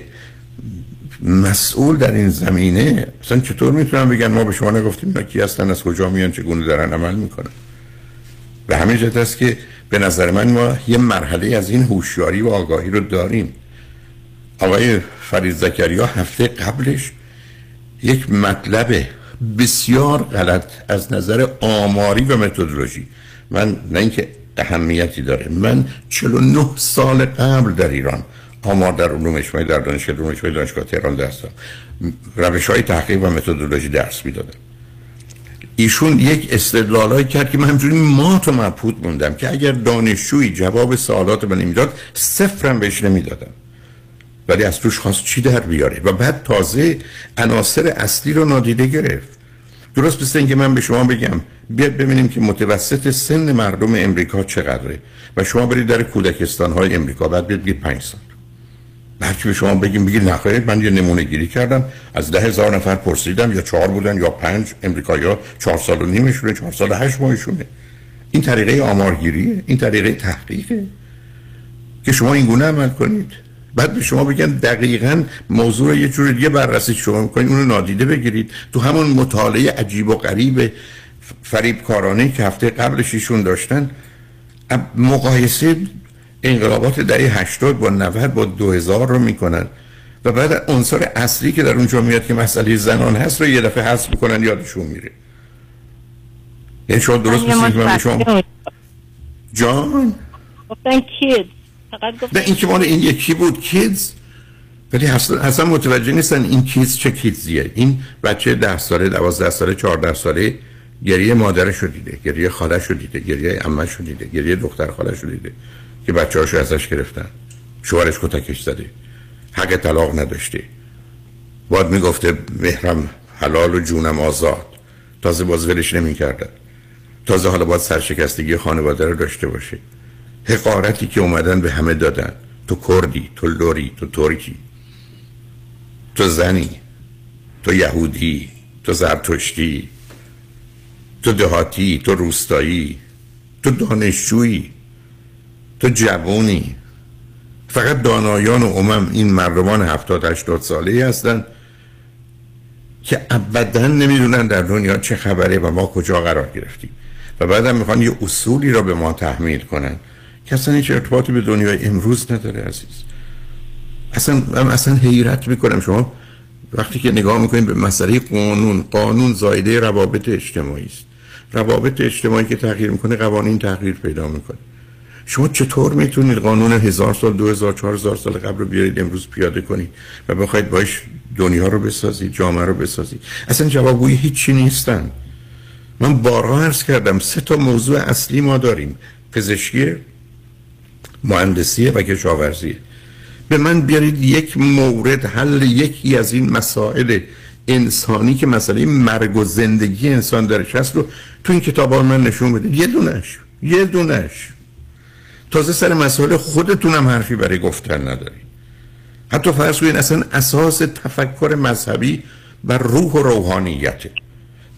مسئول در این زمینه. اصلا چطور می‌تونن بگن ما به شما نگفتیم اینا کی هستن از کجا میان چگونه دارن عمل می‌کنن؟ به همین جهت است که به نظر من ما یه مرحله از این هوشیاری و آگاهی رو داریم. آقای فرید زکریا هفته قبلش یک مطلب بسیار غلط از نظر آماری و متدولوژی. من نه اینکه اهمیتی داره من 49 سال قبل در ایران آمار در علوم اجتماعی در دانشگاه علوم اجتماعی دانشگاه تهران دستم روش های تحقیق و متدولوژی درس می‌دادم. ایشون یک استدلالایی کرد که من همجوری ما تو مبهوت موندم که اگر دانشجویی جواب سوالات من نمی‌داد صفرم بهش نمی‌دادم. ولی از توش خواست چی در بیاره؟ و بعد تازه عناصر اصلی رو نادیده گرفت. درست مثل اینکه من به شما بگم بیاد ببینیم که متوسط سن مردم امریکا چقدره. و شما برید در کودکستان های امریکا بعد بیاد بگید پنج سال. هرچی به شما بگیم بگید نخواهید من یه نمونه گیری کردم. از ده هزار نفر پرسیدم یا چهار بودن یا پنج امریکایی ها چهار سال و نیمشونه چهار سال و هشت ماهشونه. این طریقه آمارگیریه این طریقه تحقیقه. که شما این گونه عمل کنید. بعد به شما بگن دقیقا موضوع یه جور دیگه بررسی شما می‌کنید اونو نادیده بگیرید. تو همون مطالعه عجیب و غریب فریب کارانه که هفته قبلش ایشون داشتن مقایسه انقلابات دهه 80 با 90 با 2000 رو می‌کنن. و بعد عنصر اصلی که در اونجا میاد که مسئله زنان هست رو یه دفعه حذف می‌کنن یادشون میره. یعنی شما درست که من شما جان؟ کید نه این که مال این یکی بود کیدز ولی اصلا متوجه نیستن این کیدز چه کیدزیه. این بچه ده ساله دوازده ساله چهارده ساله گریه مادرش رو دیده گریه خالش رو دیده گریه امش رو دیده گریه دختر خالش رو دیده که بچه هاشو ازش گرفتن. شوهرش کتکش زده. حق طلاق نداشته. باید می‌گفته مهرم حلال و جونم آزاد. تازه باز ولش نمی کردن. تازه حالا باید سرشکستگی خانواده رو داشته باشه. حقارتی که اومدن به همه دادن. تو کردی تو لوری تو ترکی. تو زنی تو یهودی تو زرتشتی. تو دهاتی تو روستایی. تو دانشجویی. تو جوونی. فقط دانایان و امم این مردمان هفتاد هشتاد ساله هستن که ابدا نمی‌دونن در دنیا چه خبره و ما کجا قرار گرفتیم. و بعدم می‌خوان یه اصولی را به ما تحمیل کنن. اصلا هیچ ارتباطی به دنیای امروز نداره عزیز. اصلا من اصلا حیرت می‌کنم. شما وقتی که نگاه می‌کنید به مسئله قانون قانون زایده روابط اجتماعی است. روابط اجتماعی که تغییر می‌کنه قوانین تغییر پیدا می‌کنه. شما چطور می‌تونید قانون هزار سال دو هزار چهار هزار سال قبل رو بیارید امروز پیاده کنید و بخواید باش دنیا رو بسازید جامعه رو بسازید؟ اصلا جوابگوی هیچی نیستن. من بارها عرض کردم سه تا موضوع اصلی ما داریم. پزشکی مهندسیه و کشاورزیه. به من بیارید یک مورد حل یکی از این مسائل انسانی که مسئله مرگ و زندگی انسان درش هست رو تو این کتاب من نشون بدید یه دونش یه دونش تازه سر مسائل خودتونم حرفی برای گفتن ندارید. حتی فرض کنید اصلا اساس تفکر مذهبی بر روح و روحانیته.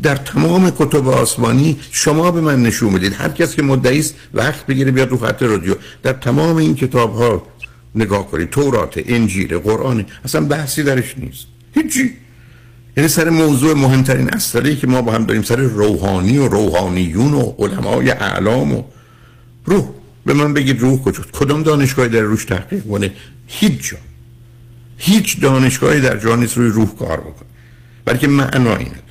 در تمام کتب آسمانی شما به من نشون بدید. هر کس که مدعی است وقت بگیره بیاد رو خط رادیو. در تمام این کتاب ها نگاه کنید. تورات انجیل قرآن اصلا بحثی درش نیست. هیچی. یعنی سر موضوع مهمترین اصلی که ما با هم داریم سر روحانی و روحانیون و علمای اعلام و روح. به من بگید روح کجا کدام دانشگاهی در روش تحقیق کنه؟ هیچ جا. هیچ دانشگاهی در نیست روی روح کار بکنه. بلکه معنایی نداره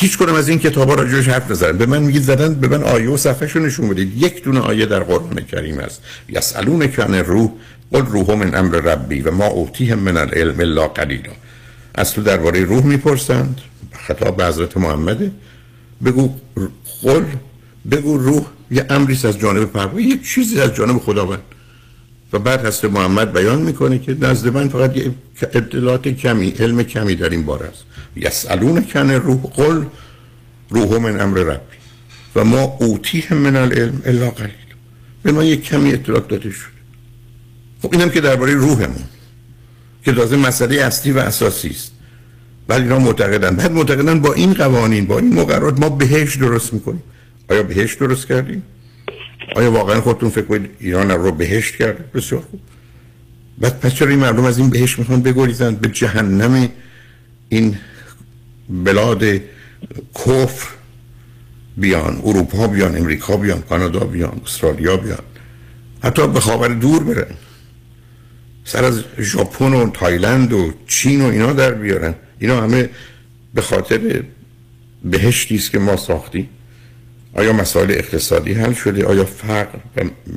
هیچ کنم از این کتاب ها راجعش حرف نزدن به من میگید زدن به من آیه و صفحه نشون بدید. یک دونه آیه در قرآن کریم است یسالون کن روح قل روح من امر ربی و ما اوتیهم من العلم الا قلیلا. از تو درباره روح می‌پرسند. خطاب به حضرت محمده بگو قل بگو روح یه امریست از جانب پروا یه چیزی از جانب خداوند. و بعد هست محمد بیان می‌کنه که نزد من فقط یه اطلاعات کمی علم کمی در این بار است. یسالون کن روح قل روح من امر ربی. و ما اوتیه من العلم الا قلیل. به ما یک کمی اطلاعات داده شده. خب اینم که درباره روحمون که تازه مسئله اصلی و اساسی است. ولی اینا معتقدن. بعد معتقدن با این قوانین با این مقررات ما بهش درست می‌کنیم. آیا بهش درست کردیم؟ آیا واقعا خودتون فکر کنید ایران رو بهشت کرد بسیار خوب. بعد پس چرا این مردم از این بهشت می‌خوان بگریزن به جهنم این بلاد کفر بیان اروپا بیان امریکا بیان کانادا بیان استرالیا بیان. حتی به خاور دور برن. سر از ژاپن و تایلند و چین و اینا در بیارن. اینا همه به خاطر بهشتی است که ما ساختیم. آیا مسائل اقتصادی حل شده؟ آیا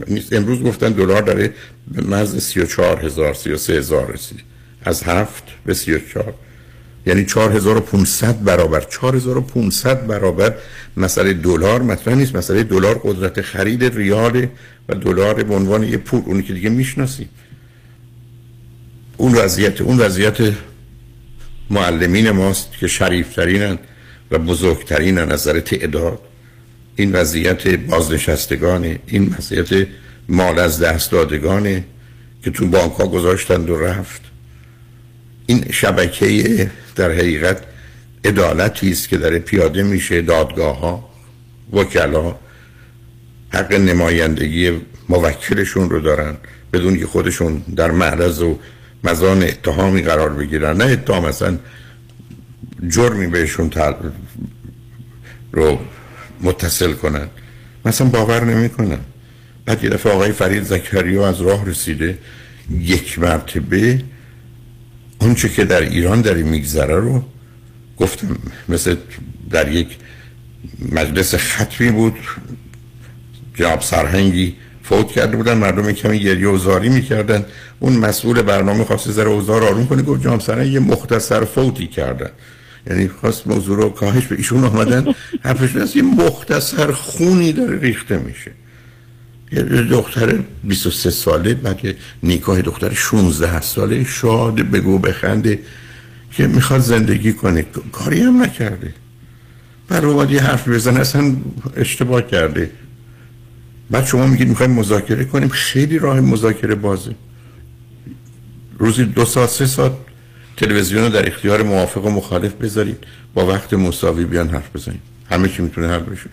نیست؟ امروز گفتن دلار داره به مرز 34 هزار 33 هزار رسید. از هفت به 34 یعنی 4500 برابر. 4500 برابر مسئله دلار مطرح نیست. مسئله دلار قدرت خرید ریال و دلار به عنوان یه پول. اونی که دیگه می‌شناسید اون وضعیت اون وضعیت معلمین ماست که شریفترینن و بزرگترین از نظر تعداد. این وضعیت بازنشستگانه این وضعیت مال از دست دادگانه که تو بانک ها گذاشتند و رفت. این شبکه در حقیقت عدالتی است که داره پیاده میشه دادگاه ها وکلا حق نمایندگی موکلشون رو دارن بدون که خودشون در معرض و مزان اتهامی قرار بگیرن. نه اتهام اصلا جرمی بهشون تل... رو متصل کنن. مثلا باور نمی‌کنن بعد یه دفعه آقای فرید زکریا از راه رسیده یک مرتبه اونچه که در ایران داری میگذره رو گفتم مثل در یک مجلس ختمی بود جناب سرهنگی فوت کرده بودن مردم کمی گریه و زاری می‌کردن. اون مسئول برنامه خواست ذره اوزار آروم کنه گفت جناب سرهنگ یه مختصر فوتی کردن. یعنی خواست موضوع رو کاهش به ایشون آمدن. حرفش از یه مختصر خونی داره ریخته میشه. یه دختر 23 ساله بعد نیکاه دختر 16 ساله شاد بگو بخنده که می‌خواد زندگی کنه. کاری هم نکرده. بعد باید یه حرف بزن اصلا اشتباه کرده. بعد شما میگید می‌خوایم مذاکره کنیم. خیلی راه مذاکره بازه. روزی دو ساعت سه ساعت تلویزیون رو در اختیار موافق و مخالف بذارید با وقت مساوی بیان حرف بزنید همه چی می‌تونه حل بشه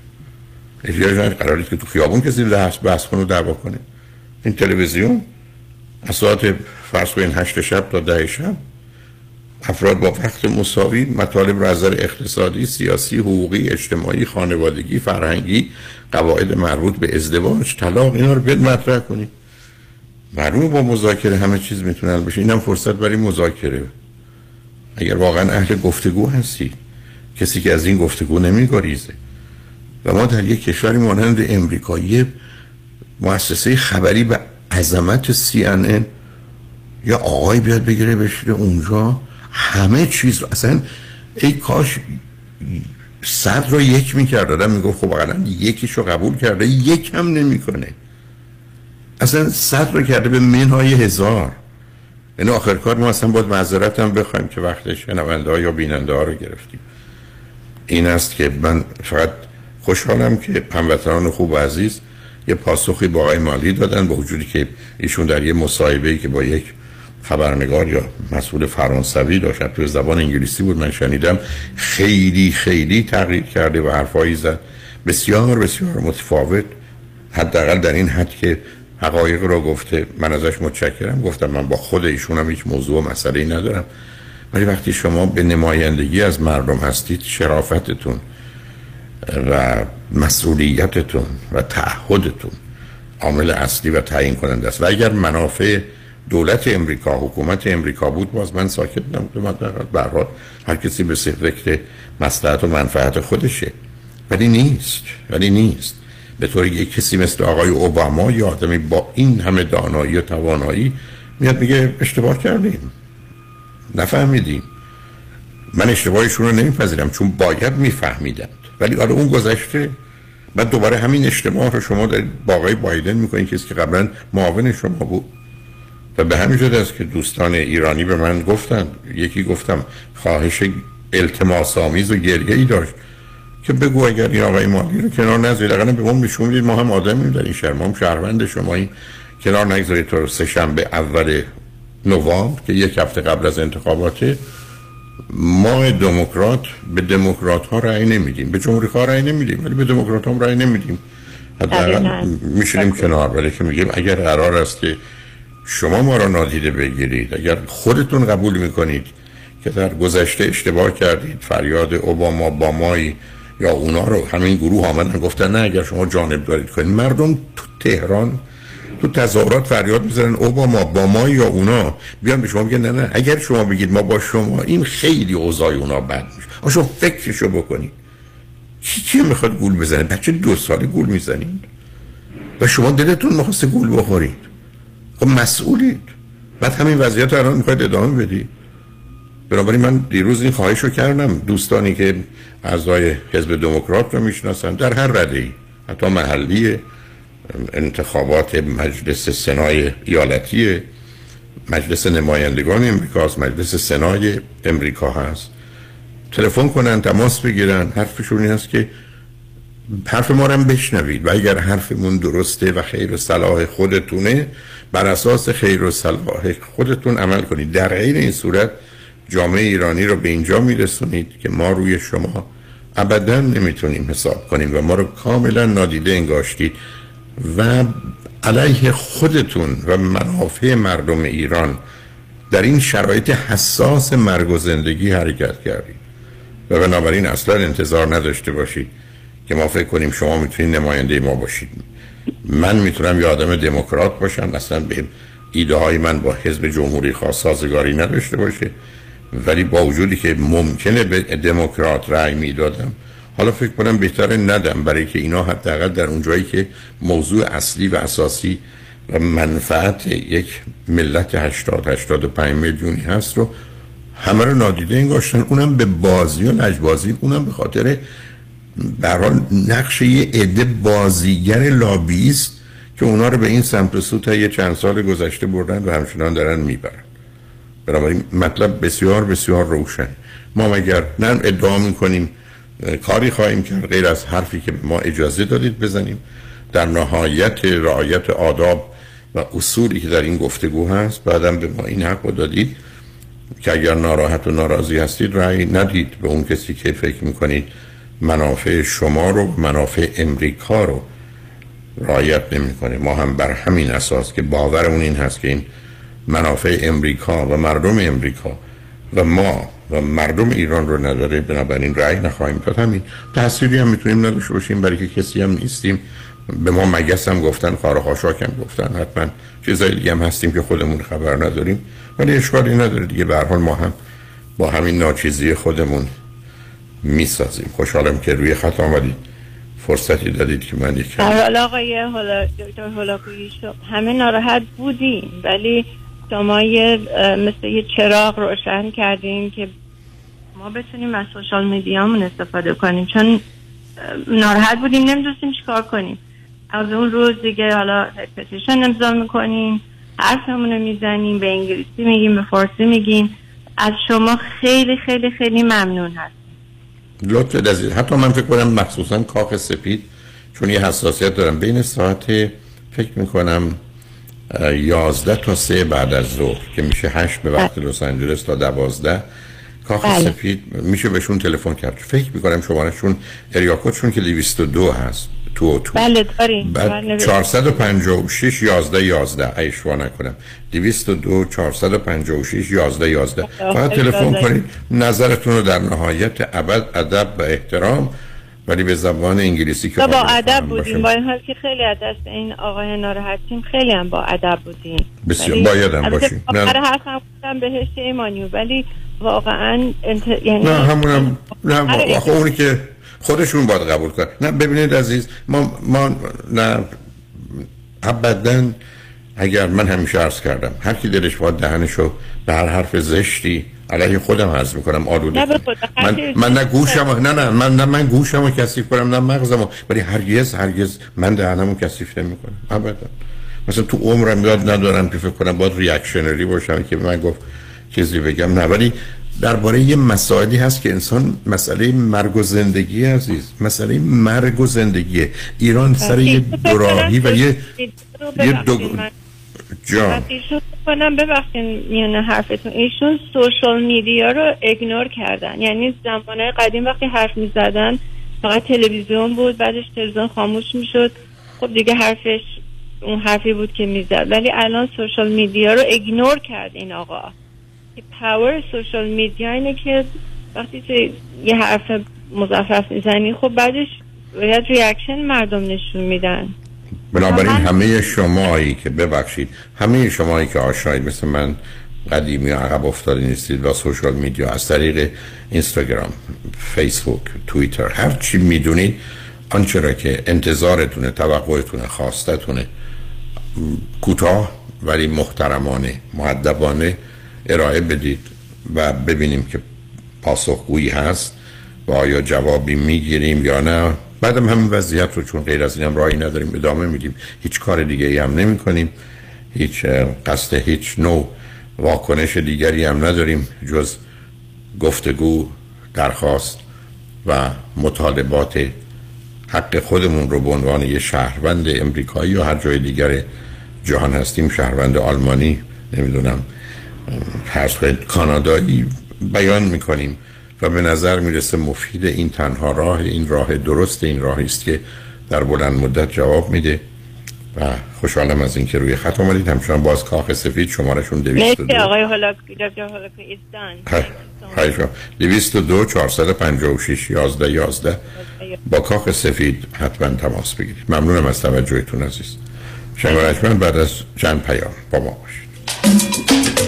احتیاج نداره قراره که تو خیابون کسی بحث بحث کنه و دعوا کنه این تلویزیون از ساعت فرض کنین هشت شب تا ده شب افراد با وقت مساوی مطالب را از نظر اقتصادی، سیاسی، حقوقی، اجتماعی، خانوادگی، فرهنگی، قواعد مربوط به ازدواج، طلاق اینا رو بد مطرح کنید. معلومه با مذاکره همه چیز می‌تونه بشه. اینم فرصت برای مذاکره. اگر واقعا اهل گفتگو هستی. کسی که از این گفتگو نمیگریزه. و ما در یک کشوری مانند امریکایی مؤسسه خبری به عظمت CNN یا آقای بیاد بگیره بشیره اونجا همه چیز رو اصلا ای کاش صد رو یک می‌کرد. آدم می‌گفت خب اقلا یکیش رو قبول کرده یک هم نمی‌کنه. اصلا صد رو کرده به منهای هزار. یعنی آخر کار ما اصلا باید معذرت هم بخوایم که وقتش شنونده ها یا بیننده ها رو گرفتیم. این است که من فقط خوشحالم که هموطنان خوب و عزیز یه پاسخی با آقای مالی دادن با وجودی که ایشون در یه مصاحبه‌ای که با یک خبرنگار یا مسئول فرانسوی داشت تو زبان انگلیسی بود من شنیدم خیلی خیلی تغییر کرده و حرفایی زد. بسیار بسیار متفاوت. حداقل در این حد که حقایق رو گفته. من ازش متشکرم. گفتم من با خود ایشون هم هیچ موضوع و مسئله ندارم. ولی وقتی شما به نمایندگی از مردم هستید شرافتتون و مسئولیتتون و تعهدتون عامل اصلی و تعیین کننده است. و اگر منافع دولت امریکا حکومت امریکا بود باز من ساکت نبودم. به هر کسی به فکر مصلحت و منفعت خودشه. ولی نیست. ولی نیست. به طور یک کسی مثل آقای اوباما یا آدمی با این همه دانایی و توانایی میاد میگه اشتباه کردیم. نفهمیدیم. من اشتباهشون رو نمیپذیرم چون باید میفهمیدند. ولی آره اون گذشته بعد دوباره همین اشتباه رو شما دارید با آقای بایدن می‌کنید کسی که قبلا معاون شما بود. و به همین جد است که دوستان ایرانی به من گفتن یکی گفتم خواهش التماس آمیز و گریه ای داشت. که بگو اگر این آقای مالی رو کنار نذارید. اگر به ما میشون می‌دید ما هم آدمیم در این شهر. ما هم شهروند شما این کنار نگذارید. تا سه شنبه اول نوامبر که یک هفته قبل از انتخابات ما دموکرات به دموکرات ها رأی نمیدیم. به جمهوری ها رأی نمیدیم ولی به دموکرات هم رأی نمیدیم. حداقل میشینیم کنار. ولی که میگیم اگر قرار است که شما ما را نادیده بگیرید اگر خودتون قبول می‌کنید که در گذشته اشتباه کردید فریاد اوباما بامایی یا اونا رو همین گروه آمدن گفتن نه اگر شما جانب دارید کنید. مردم تو تهران تو تظاهرات فریاد می‌زنن اوباما با ما یا اونا. بیان به شما بگن نه نه اگر شما بگید ما با شما این خیلی اوضاع اونا بد میشه. شما فکرشو بکنید. کی کی می‌خواد گول بزنه؟ بچه دو ساله گول می‌زنید و شما دلتون می‌خواسته گول بخورید. خب مسئولید. بعد همین وضعیت رو الان می‌خواید ادامه بدید. بنابراین من دیروز این خواهش رو کردم. دوستانی که اعضای حزب دموکرات رو می‌شناسن در هر رده ای حتی محلی انتخابات مجلس سنای ایالتی مجلس نمایندگان امریکاست مجلس سنای امریکا هست. تلفن کنن تماس بگیرن حرفشون این هست که حرف ما رو بشنوید. و اگر حرفمون درسته و خیر و صلاح خودتونه بر اساس خیر و صلاح خودتون عمل کنید. در غیر این صورت جامعه ایرانی رو به اینجا میرسونید که ما روی شما ابدا نمی‌تونیم حساب کنیم و ما رو کاملا نادیده انگاشتید و علیه خودتون و منافع مردم ایران در این شرایط حساس مرگ و زندگی حرکت کردید. و بنابراین اصلا انتظار نداشته باشید که ما فکر کنیم شما می‌تونید نماینده ما باشید. من می‌تونم یه آدم دموکرات باشم. اصلا به ایده های من با حزب جمهوری خاص سازگاری نداشته باشه. ولی با وجودی که ممکنه به دموکرات رأی می‌دادم حالا فکر کنم بهتره ندم برای که اینا حداقل در اون جایی که موضوع اصلی و اساسی و منفعت یک ملت 80 85 میلیونی هست رو همه رو نادیده انگاشتن. اونم به بازی و لجبازی اونم به خاطر برای نقش یه عده بازیگر لابیست که اونا رو به این سمت و سو تا یه چند سال گذشته بردن و همچنان دارن می‌برن. بنابراین مطلب بسیار بسیار روشن. ما مگر نه ادعا می‌کنیم کاری خواهیم کرد غیر از حرفی که ما اجازه دادید بزنیم. در نهایت رعایت آداب و اصولی که در این گفتگو هست بعدم به ما این حق دادید که اگر ناراحت و ناراضی هستید رأی ندید به اون کسی که فکر می‌کنید منافع شما رو منافع امریکا رو رعایت نمی‌کنه. ما هم بر همین اساس که باورمون این هست که این منافع امریکا و مردم امریکا و ما و مردم ایران رو نداره بنابراین رأی نخواهیم داد. همین تأثیری هم می‌تونیم نداشته باشیم برای که کسی هم نیستیم. به ما مگس هم گفتن خارخاشاک هم گفتن. حتما چیزای دیگه هم هستیم که خودمون خبر نداریم. ولی اشکالی نداره دیگه. به حال ما هم با همین ناچیزی خودمون می‌سازیم. خوشحالم که روی خط آمدید. فرصتی دادید که من یک حالا آقای دکتر هولاکویی همه ناراحت بودیم ولی شما یه مثل یه چراغ روشن کردیم که ما بتونیم از سوشال میدیامون استفاده کنیم. چون ناراحت بودیم نمی‌دونستیم چیکار کنیم. از اون روز دیگه حالا پتیشن امضا می‌کنیم حرفمون رو می‌زنیم به انگلیسی میگیم به فارسی میگیم. از شما خیلی خیلی خیلی ممنون هست لطف دزید حتی من فکر کنم مخصوصا کاخ سپید چون یه حساسیت دارم. بین ساعت فکر می‌کنم یازده تا سه بعد از ظهر که میشه هشت به وقت لس آنجلس تا دوازده. کاخ بله. سفید میشه بهشون تلفن کرد. فکر می‌کنم شمارهشون اریاکوتشون که 202 هست. تو تو. بله داریم بعد 456 11 11 ایشوا نکنم. 202 456 11 11 فقط تلفن کنید. نظرتون رو در نهایت ابد ادب و احترام ولی به زبان انگلیسی که با ادب بودیم. با این حال که خیلی از دست این آقای ناراحتیم خیلی هم با ادب بودیم. بسیار باید هم باشیم نه. حرف هم بودم بهش ایمانیو ولی واقعا انت... یعنی نه همونم نه آره اونی که خودشون باید قبول کن نه ببینید عزیز ما ما نه ابدا اگر من همیشه عرض کردم هر کی دلش باید دهنشو به هر حرف زشتی علیه خودم عرض می‌کنم آلوده. من من نه گوشم نه نه من نه من گوشمو کثیف کنم نه مغزمو ولی هرگز هرگز من دهنمو کثیف نمی‌کنم. ابدا. مثلا تو عمرم یاد ندارم که فکر کنم باید ریاکشنری باشم که من گفت چیزی بگم. نه ولی درباره یه مسائلی هست که انسان مسئله مرگ و زندگی عزیز مسئله مرگ و زندگی ایران سر یه دوراهی و یه یه دو جان. کنم ببخشین میانه حرفتون. ایشون سوشال میدیا رو اگنور کردن. یعنی زمانه قدیم وقتی حرف می‌زدن فقط تلویزیون بود بعدش تلویزیون خاموش می‌شد. خب دیگه حرفش اون حرفی بود که می‌زد. ولی الان social media رو ignore کرد این آقا. power social media اینه که وقتی تو یه حرف مزخرف می‌زنی خب بعدش باید reaction مردم نشون میدن. بنابراین همه شمایی که ببخشید همه شمایی که آشنایی مثل من قدیمی عقب افتاده نیستید و social media از طریق اینستاگرام فیسبوک توییتر هر چی می‌دونید آنچه را که انتظارتونه توقعتونه خواستتونه کوتاه ولی محترمانه معدبانه ارائه بدید و ببینیم که پاسخگویی هست و آیا جوابی می‌گیریم یا نه. بعدم همین وضعیت رو چون غیر از این راهی نداریم ادامه میدیم. هیچ کار دیگه ای هم نمی کنیم هیچ قصد هیچ نوع واکنش دیگری هم نداریم جز گفتگو درخواست و مطالبات حق خودمون رو به عنوان یه شهروند امریکایی یا هر جای دیگر جهان هستیم. شهروند آلمانی نمی‌دونم فرض کانادایی بیان می‌کنیم. و به نظر می‌رسه مفید این تنها راه این راه درست این راهی است که در بلند مدت جواب میده. و خوشحالم از اینکه روی خط آمدید همچنان باز کاخ سفید شمارشون 202 مرسی آقای هولاکوی دکتر هولاکوی ایستان. خواهش 202 456 11 11 با کاخ سفید حتما تماس بگیرید. ممنونم از توجهتون عزیز. شنگارشمن بعد از چند پیام با ما باشید.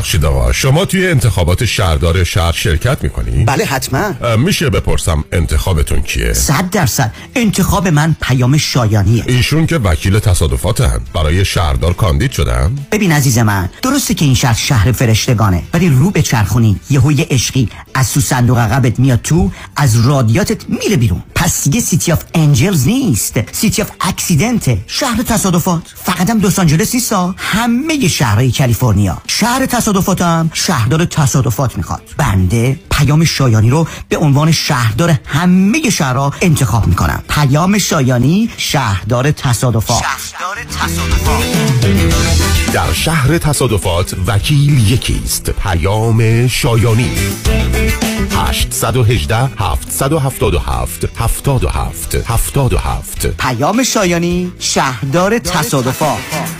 ببخشید آقا. شما توی انتخابات شهردار شهر شرکت می‌کنی؟ بله حتما. میشه بپرسم انتخابتون کیه؟ صد درصد. انتخاب من پیام شایانیه. ایشون که وکیل تصادفاتن. برای شهردار کاندید شدن؟ ببین عزیز من درسته که این شهر شهر فرشتگانه ولی رو بچرخونی. یهو یه عشقی از تو صندوق عقبت میاد تو از رادیاتورت میره بیرون. پس دیگه City of Angels نیست. City of Accident ه شهر تصادفات. فقط هم لوس آنجلس نیستا همه شهرهای کالیفرنیا. شهر تصادفاتم شهردار تصادفات می‌خواد. بنده پیام شایانی رو به عنوان شهردار همه شهرها انتخاب می‌کنم. پیام شایانی شهردار تصادفات. شهردار تصادفات. در شهر تصادفات وکیل یکیست. پیام شایانی. 818 777 77 77 پیام شایانی شهردار تصادفات.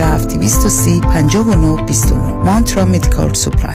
230 59 29 Mantra Medical Supply.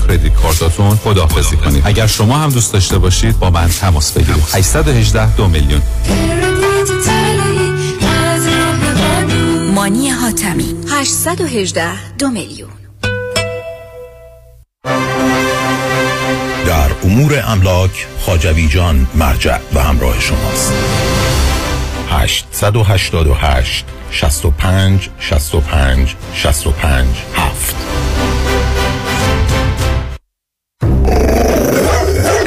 کردیت کارتاتون خداحافظی کنید. اگر شما هم دوست داشته باشید با من تماس بگیرید. 818 دو میلیون. مانی حاتمی. 818 دو میلیون. در امور املاک خاجوی جان مرجع و همراه شماست. 888 65 65 65 7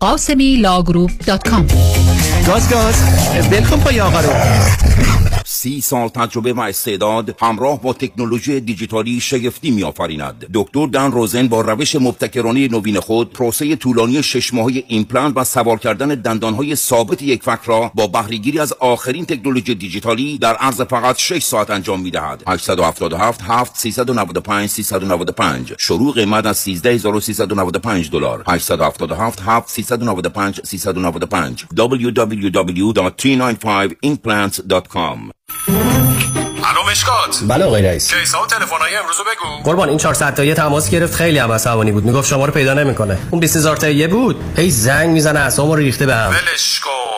قاسمی law group dot com گاز گاز. ول کن پای آقا رو. سی سال تجربه و استعداد همراه با تکنولوژی دیجیتالی شگفتی می آفریند دکتر دان روزن با روش مبتکرانه نوین خود پروسه طولانی شش ماهه ایمپلنت و سوار کردن دندانهای ثابت یک فک را با بهرهگیری از آخرین تکنولوژی دیجیتالی در عرض فقط 6 ساعت انجام می دهد 877 7 395 395 شروع قیمت از 13395 دلار. 877 7 395 395 www.395implants.com الو مشکات. بله آقای رئیس. کیسا و تلفن‌های امروز بگو. قربان این 400 تایی تماس گرفت خیلی هم عصبانی بود. می‌گفت شما رو پیدا نمی‌کنه. اون 20000 تایی بود. هی زنگ می‌زنه اعصابمو ریخته بهم ولش کن.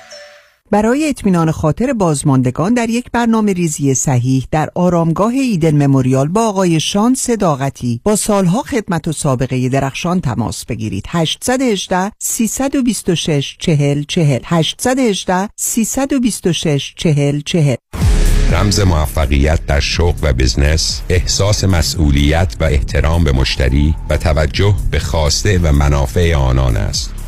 برای اطمینان خاطر بازماندگان در یک برنامه ریزی صحیح در آرامگاه ایدن مموریال با آقای شان صداقتی با سالها خدمت و سابقه درخشان تماس بگیرید. 818 326 40 40 818 326 40 40 رمز موفقیت در شغل و بزنس احساس مسئولیت و احترام به مشتری و توجه به خواسته و منافع آنان است.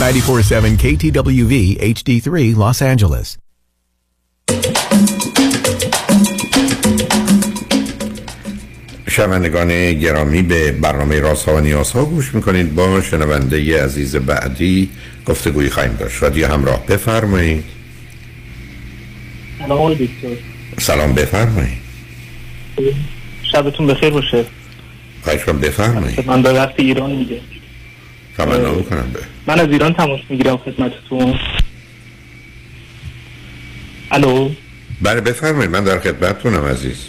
947 KTWV HD3 Los Angeles. شنوندگان گرامی به برنامه راست ها و نیاز ها گوش می‌کنید. با شنونده عزیز بعدی گفتگوی خواهیم داشت. رادیو همراه بفرمایید. سلام دکتر. سلام بفرمایید. شبتون بخیر باشه. خواهش کنم بفرمایید. من به وقت ایران میگه تمنا می‌کنم به من از ایران تماس می‌گیرم خدمتتون. الو؟ بله بفرمایید من در خدمتتونم عزیز.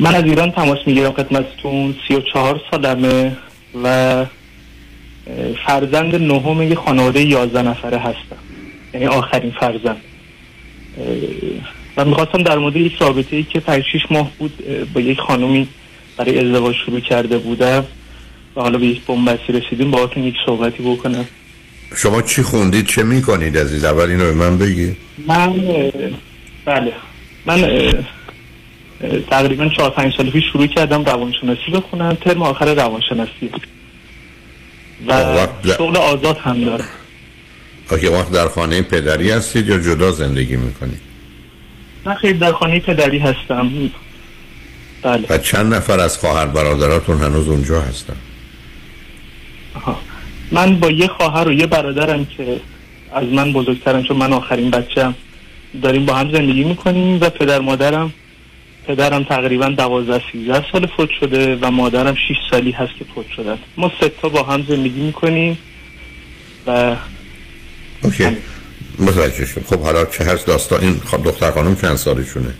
من از ایران تماس می‌گیرم خدمتتون. سی و چهار سالمه و فرزند نهم یه خانواده یازده نفره هستم. یعنی آخرین فرزند. و می‌خواستم در مورد یک رابطه ای که پنج شیش ماه بود با یک خانومی برای ازدواج شروع کرده بودم. حالا به یک بنبستی رسیدیم با یک صحبتی بکنم. شما چی خوندید؟ چه می‌کنید عزیز؟ اول اینو به من بگی. من بله. من تقریبا چهار پنج سال پیش شروع کردم روانشناسی بخونم ترم آخر روانشناسی. و شغل آزاد هم دارم. آخه وقت در خانه پدری هستید یا جدا زندگی می‌کنید؟ من خیلی در خانه پدری هستم. بله. و چند نفر از خواهر برادراتون هنوز اونجا هستن. من با یه خواهر و یه برادرم که از من بزرگترم چون من آخرین بچم داریم با هم زندگی می‌کنیم و پدر مادرم پدرم تقریبا دوازده سیزده سال فوت شده و مادرم 6 سالی هست که فوت شدن ما سه تا با هم زندگی می‌کنیم و اوکی. متوجه شد خب حالا چه هست داستان؟ این خب دختر خانم چند سالشونه؟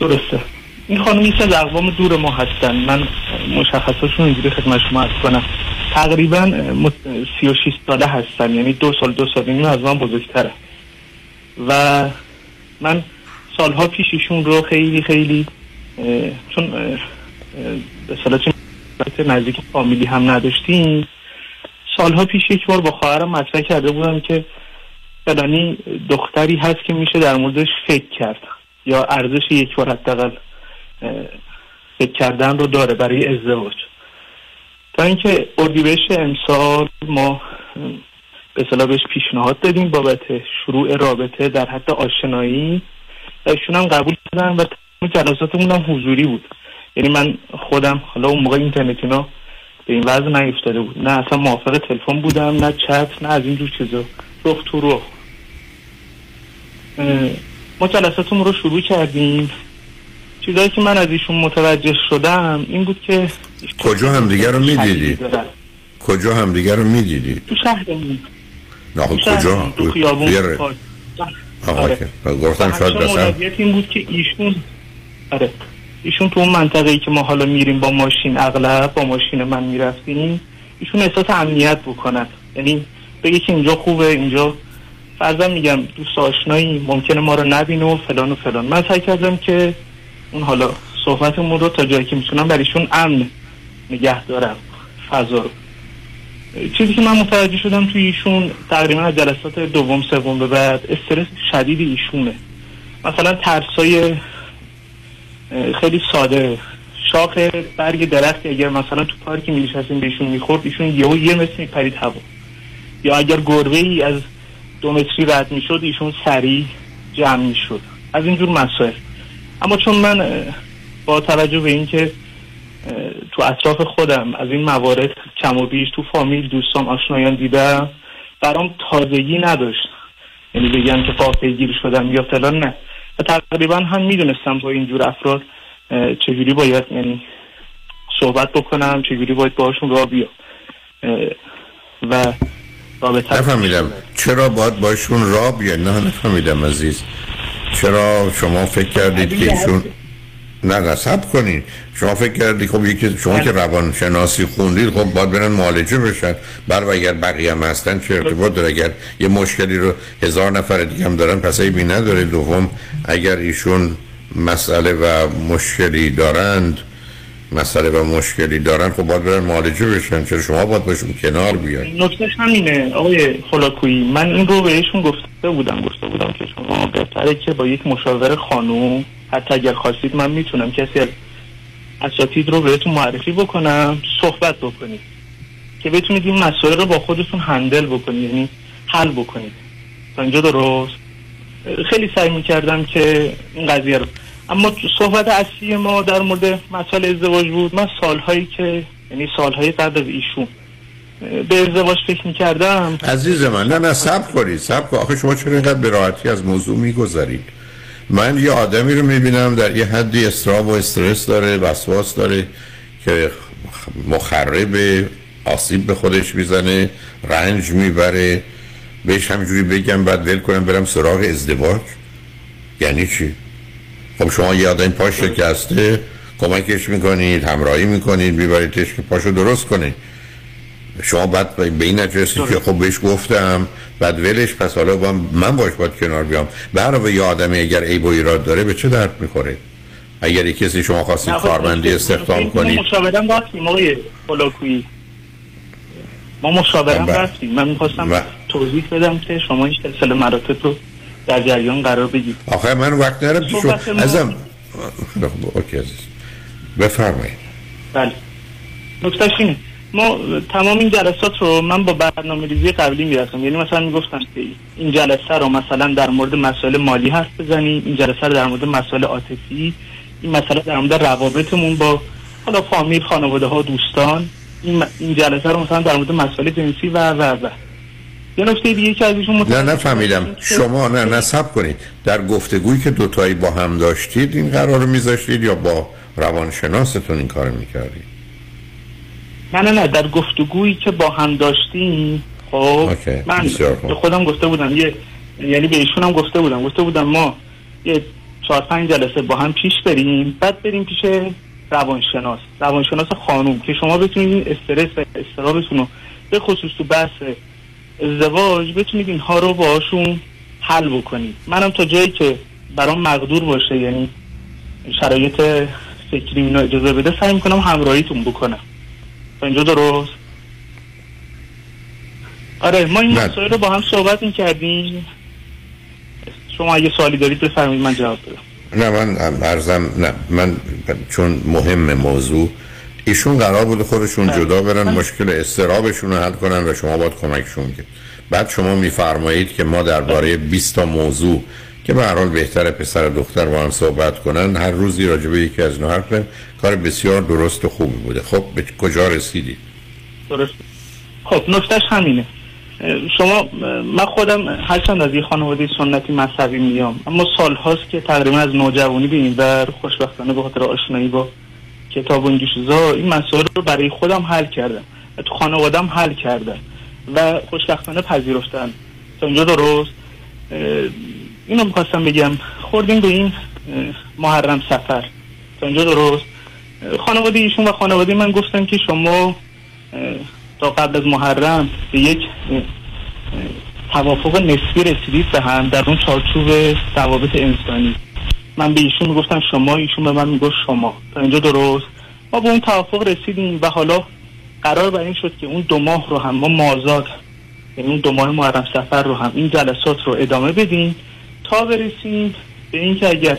درسته. این خانم یکی از اقوام دور ما هستن. من مشخصاشون اینجوری خدمت شما عرض کنم. تقریبا مت- 36 ساله هستن یعنی دو سال دو سال نیم از من بزرگتره. و من سالها پیش ایشون رو خیلی خیلی چون به رابطه نزدیک فامیلی هم نداشتیم سالها پیش یک بار با خواهرم مطرح کرده بودم که فلانی دختری هست که میشه در موردش فکر کرد یا ارزش یک بار حداقل فکر کردن رو داره برای ازدواج. تا اینکه اردیبهشت امسال ما به اصطلاح بهش پیشنهاد دادیم بابت شروع رابطه در حد آشنایی و ایشون هم قبول کردن و تمام جلساتمون هم حضوری بود. یعنی من خودم حالا اون موقع اینترنت اینا به این وضع نیفتاده بود. نه اصلا موافق تلفن بودم نه چت نه از اینجور چیزا. رخ تو رخ. ما جلساتمون رو شروع کردیم. چیزایی که من از ایشون متوجه شدم این بود که کجا هم دیگر رو می‌دیدی؟ شدیدی دارن. کجا هم دیگر رو می‌دیدی؟ تو شهرمون نه خب کجا؟ تو خیابون آره. گفتم شاید مراجعت این بود که ایشون آره. ایشون تو اون منطقه ای که ما حالا میریم با ماشین اغلب با ماشین من می‌رفتیم ایشون احساس امنیت بکنن. یعنی بگه که اینجا خوبه اینجا فرضا میگم دوست آشنایی ممکنه ما رو نبینه و فلان و فلان. من سعی کردم که اون حالا صحبتمون رو تا جایی که می‌تونم برایشون امن نگه دارم فضا رو. چیزی که من متوجه شدم توی ایشون تقریبا از جلسات دوم سوم به بعد استرس شدید ایشونه. مثلا ترسای خیلی ساده. شاخ برگ درختی اگر مثلا تو پارکی می نشستیم بهشون می‌خورد ایشون یهو یه مثل میپرید هوا. یا اگر گربه ای از دو متری رد می‌شد ایشون سریع جمع می‌شد. از اینجور مسائل. اما چون من با توجه به اینکه تو اطراف خودم. از این موارد کم و بیش تو فامیل دوستان آشنایان دیدم. برام تازگی نداشت. یعنی بگم که فاقه گیر شدم یا فلان نه. و تقریبا هم می‌دونستم با اینجور افراد چجوری باید یعنی صحبت بکنم چجوری باید باهاشون راه بیام. اه، و رابطه. نفهمیدم. چرا باید باشون را بیاد نه نفهمیدم عزیز. چرا شما فکر کردید که ایشون نه سب کنید شما فکر کردید خب یکی شما که روان شناسی خوندید خب باید برن معالجه بشن. بر و اگر بقیه هم هستن چه ارتباط داره؟ اگر یه مشکلی رو هزار نفر دیگه هم دارن پس عیبی نداره. دوم اگر ایشون مسئله و مشکلی دارند مسئله و مشکلی دارن خب باید برن معالجه بشن. چرا شما باید باشون کنار بیاید؟ نکتهش همینه. آقای خلاکویی من این رو بهشون گفته بودم گفته بودم که شما بهتره که با یک مشاور خانوم حتی اگر خواستید من می‌تونم کسی از اساتید رو بهتون معرفی بکنم صحبت بکنید. که بتونید این مسائل رو با خودتون هندل بکنید یعنی حل بکنید. تا اینجا درست؟ خیلی سعی می‌کردم که این قضیه رو. اما صحبت اصلی ما در مورد مسائل ازدواج بود. من سالهایی که یعنی سالهای بعد از ایشون به ازدواج فکر می‌کردم. عزیز من نه نه سب کنید سب کن. آخه شما چرا اینقدر به راحتی از موضوع می‌گذارید من یه آدمی رو می‌بینم در یه حدی استراب و استرس داره وسواس داره که مخرب آسیب به خودش می‌زنه رنج می‌بره. بهش همینجوری بگم بعد ول کنم برم سراغ ازدواج. یعنی چی؟ خب شما یه آدم پاش شکسته کمکش می‌کنید همراهی می‌کنید میبریدش که پاشو درست کنه شما بعد به این نتیجه که خب بهش گفتم بعد ولش پس حالا با من باش باید کنار بیام. به علاوه یه آدمی اگر عیب و ایراد داره به چه درد می‌خوره؟ اگر یک کسی شما خواستید کارمندی استخدام کنید. ما مشاورم رفتیم آقای خلاکویی ما مشاورم بله. رفتیم من می‌خواستم بله. توضیح بدم که شما این سلسله مراتب رو در جریان قرار بگید آخه من وقت نرم شما ازم خب، اوکی عزیز. بفرمایید. بله. نکتهش اینه ما تمام این جلسات رو من با برنامه ریزی قبلی می‌رفتم. یعنی مثلا می‌گفتم که این جلسه رو مثلا در مورد مسائل مالی حرف بزنیم این جلسه رو در مورد مسائل عاطفی این مسئله در مورد روابطمون با حالا فامیل خانواده ها دوستان این, این جلسه رو مثلا در مورد مسائل جنسی و و و یه نکته دیگه که از ایشون نه نفهمیدم. شما نه نصب کنید. در گفتگویی که دوتایی با هم داشتید این قرار رو میذاشتید یا با روانشناستون این کار می‌کردید؟ نه نه نه. در گفتگویی که با هم داشتیم خب من. به خودم گفته بودم یه یعنی به ایشون هم گفته بودم. گفته بودم ما یه چهار پنج جلسه با هم پیش بریم بعد بریم پیش روانشناس. روانشناس خانوم که شما بتونید استرس و استرابتون رو به خصوص تو بحث ازدواج بتونید اینها رو باهاشون حل بکنید. منم تا جایی که برام مقدور باشه یعنی شرایط فکری اینو اجازه بده سعی می‌کنم همراهیتون بکنم. تا اینجا درست؟ آره ما این مسائل رو با هم صحبت می‌کردیم. شما اگه سوالی دارید بفرمایید من جواب بدم. نه من ارزم نه. من چون مهم موضوع ایشون قرار بود خودشون جدا برن مشکل استرابشون رو حل کنن و شما باید کمکشون کرد. بعد شما میفرمایید که ما درباره 20 تا موضوع که به هر بهتر پسر و دختر با هم صحبت کنن. هر روزی راجع به یکی از اینها حرف کار بسیار درست و خوبی بوده. خب به کجا رسیدید درست. خب نکتهش همینه. شما من خودم هرچند از یه خانواده سنتی مذهبی میام اما سال هاست که تقریبا از نوجوانی به این ور خوشبختانه به خاطر آشنایی با کتاب و این این مسائل رو برای خودم حل کردم و تو خانوادم حل کردم و خوشبختانه پذیرفتن. تا اینجا درست؟ اینو می‌خواستم بگم. خوردیم به این محرم سفر. تا اینجا درست. خانواده ایشون و خانواده من گفتن که شما تا قبل از محرم به یک توافق نسبی رسیدید به هم در اون چارچوب ضوابط انسانی. من به ایشون می‌گفتم شما ایشون به من می‌گفت شما. تا اینجا درست. ما به اون توافق رسیدیم و حالا قرار بر این شد که اون دو ماه رو هم ما مازاد یعنی اون دو ماه محرم سفر رو هم این جلسات رو ادامه بدیم. تا برسیم به اینکه اگر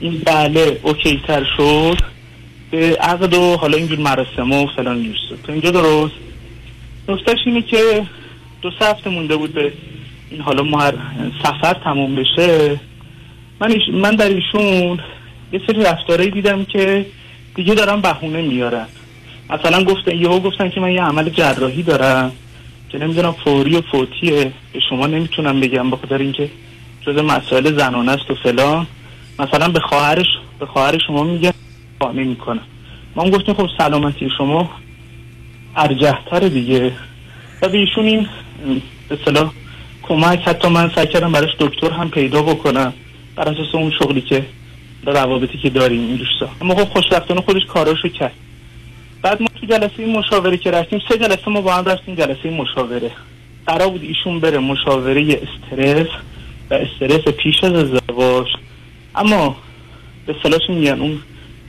این بله اوکی تر شد به عقد و حالا اینجور مراسم و فلان نیست تا اینجا درست. نکتهش اینه که دو هفته مونده بود به این حالا مهر سفر تموم بشه. من, ایش من در ایشون یه سری رفتارهایی دیدم که دیگه دارم بهونه میارن. مثلا گفتن یهو گفتن که من یه عمل جراحی دارم که نمی‌دونم فوری و فوتیه. به شما نمی‌تونم بگم بخاطر اینکه جز مسائل زنانه است و فلان. مثلا به خواهرش به خواهر شما میگه قانع می‌کنم ما هم گفتیم خب سلامتی شما ارجحتر دیگه. و به ایشون این به صلاح کمک حتی من سعی کردم براش دکتر هم پیدا بکنم. بر اساس اون شغلی که روابطی که داریم این دوستا. اما خب خوشبختانه خودش کاراشو کرد. بعد ما تو جلسه مشاوره که رفتیم سه جلسه ما با هم رفتیم جلسه مشاوره. قرار بود ایشون بره مشاوره استرس. و استرس پیش از ازدواج. اما به صلاح میگن؟ اون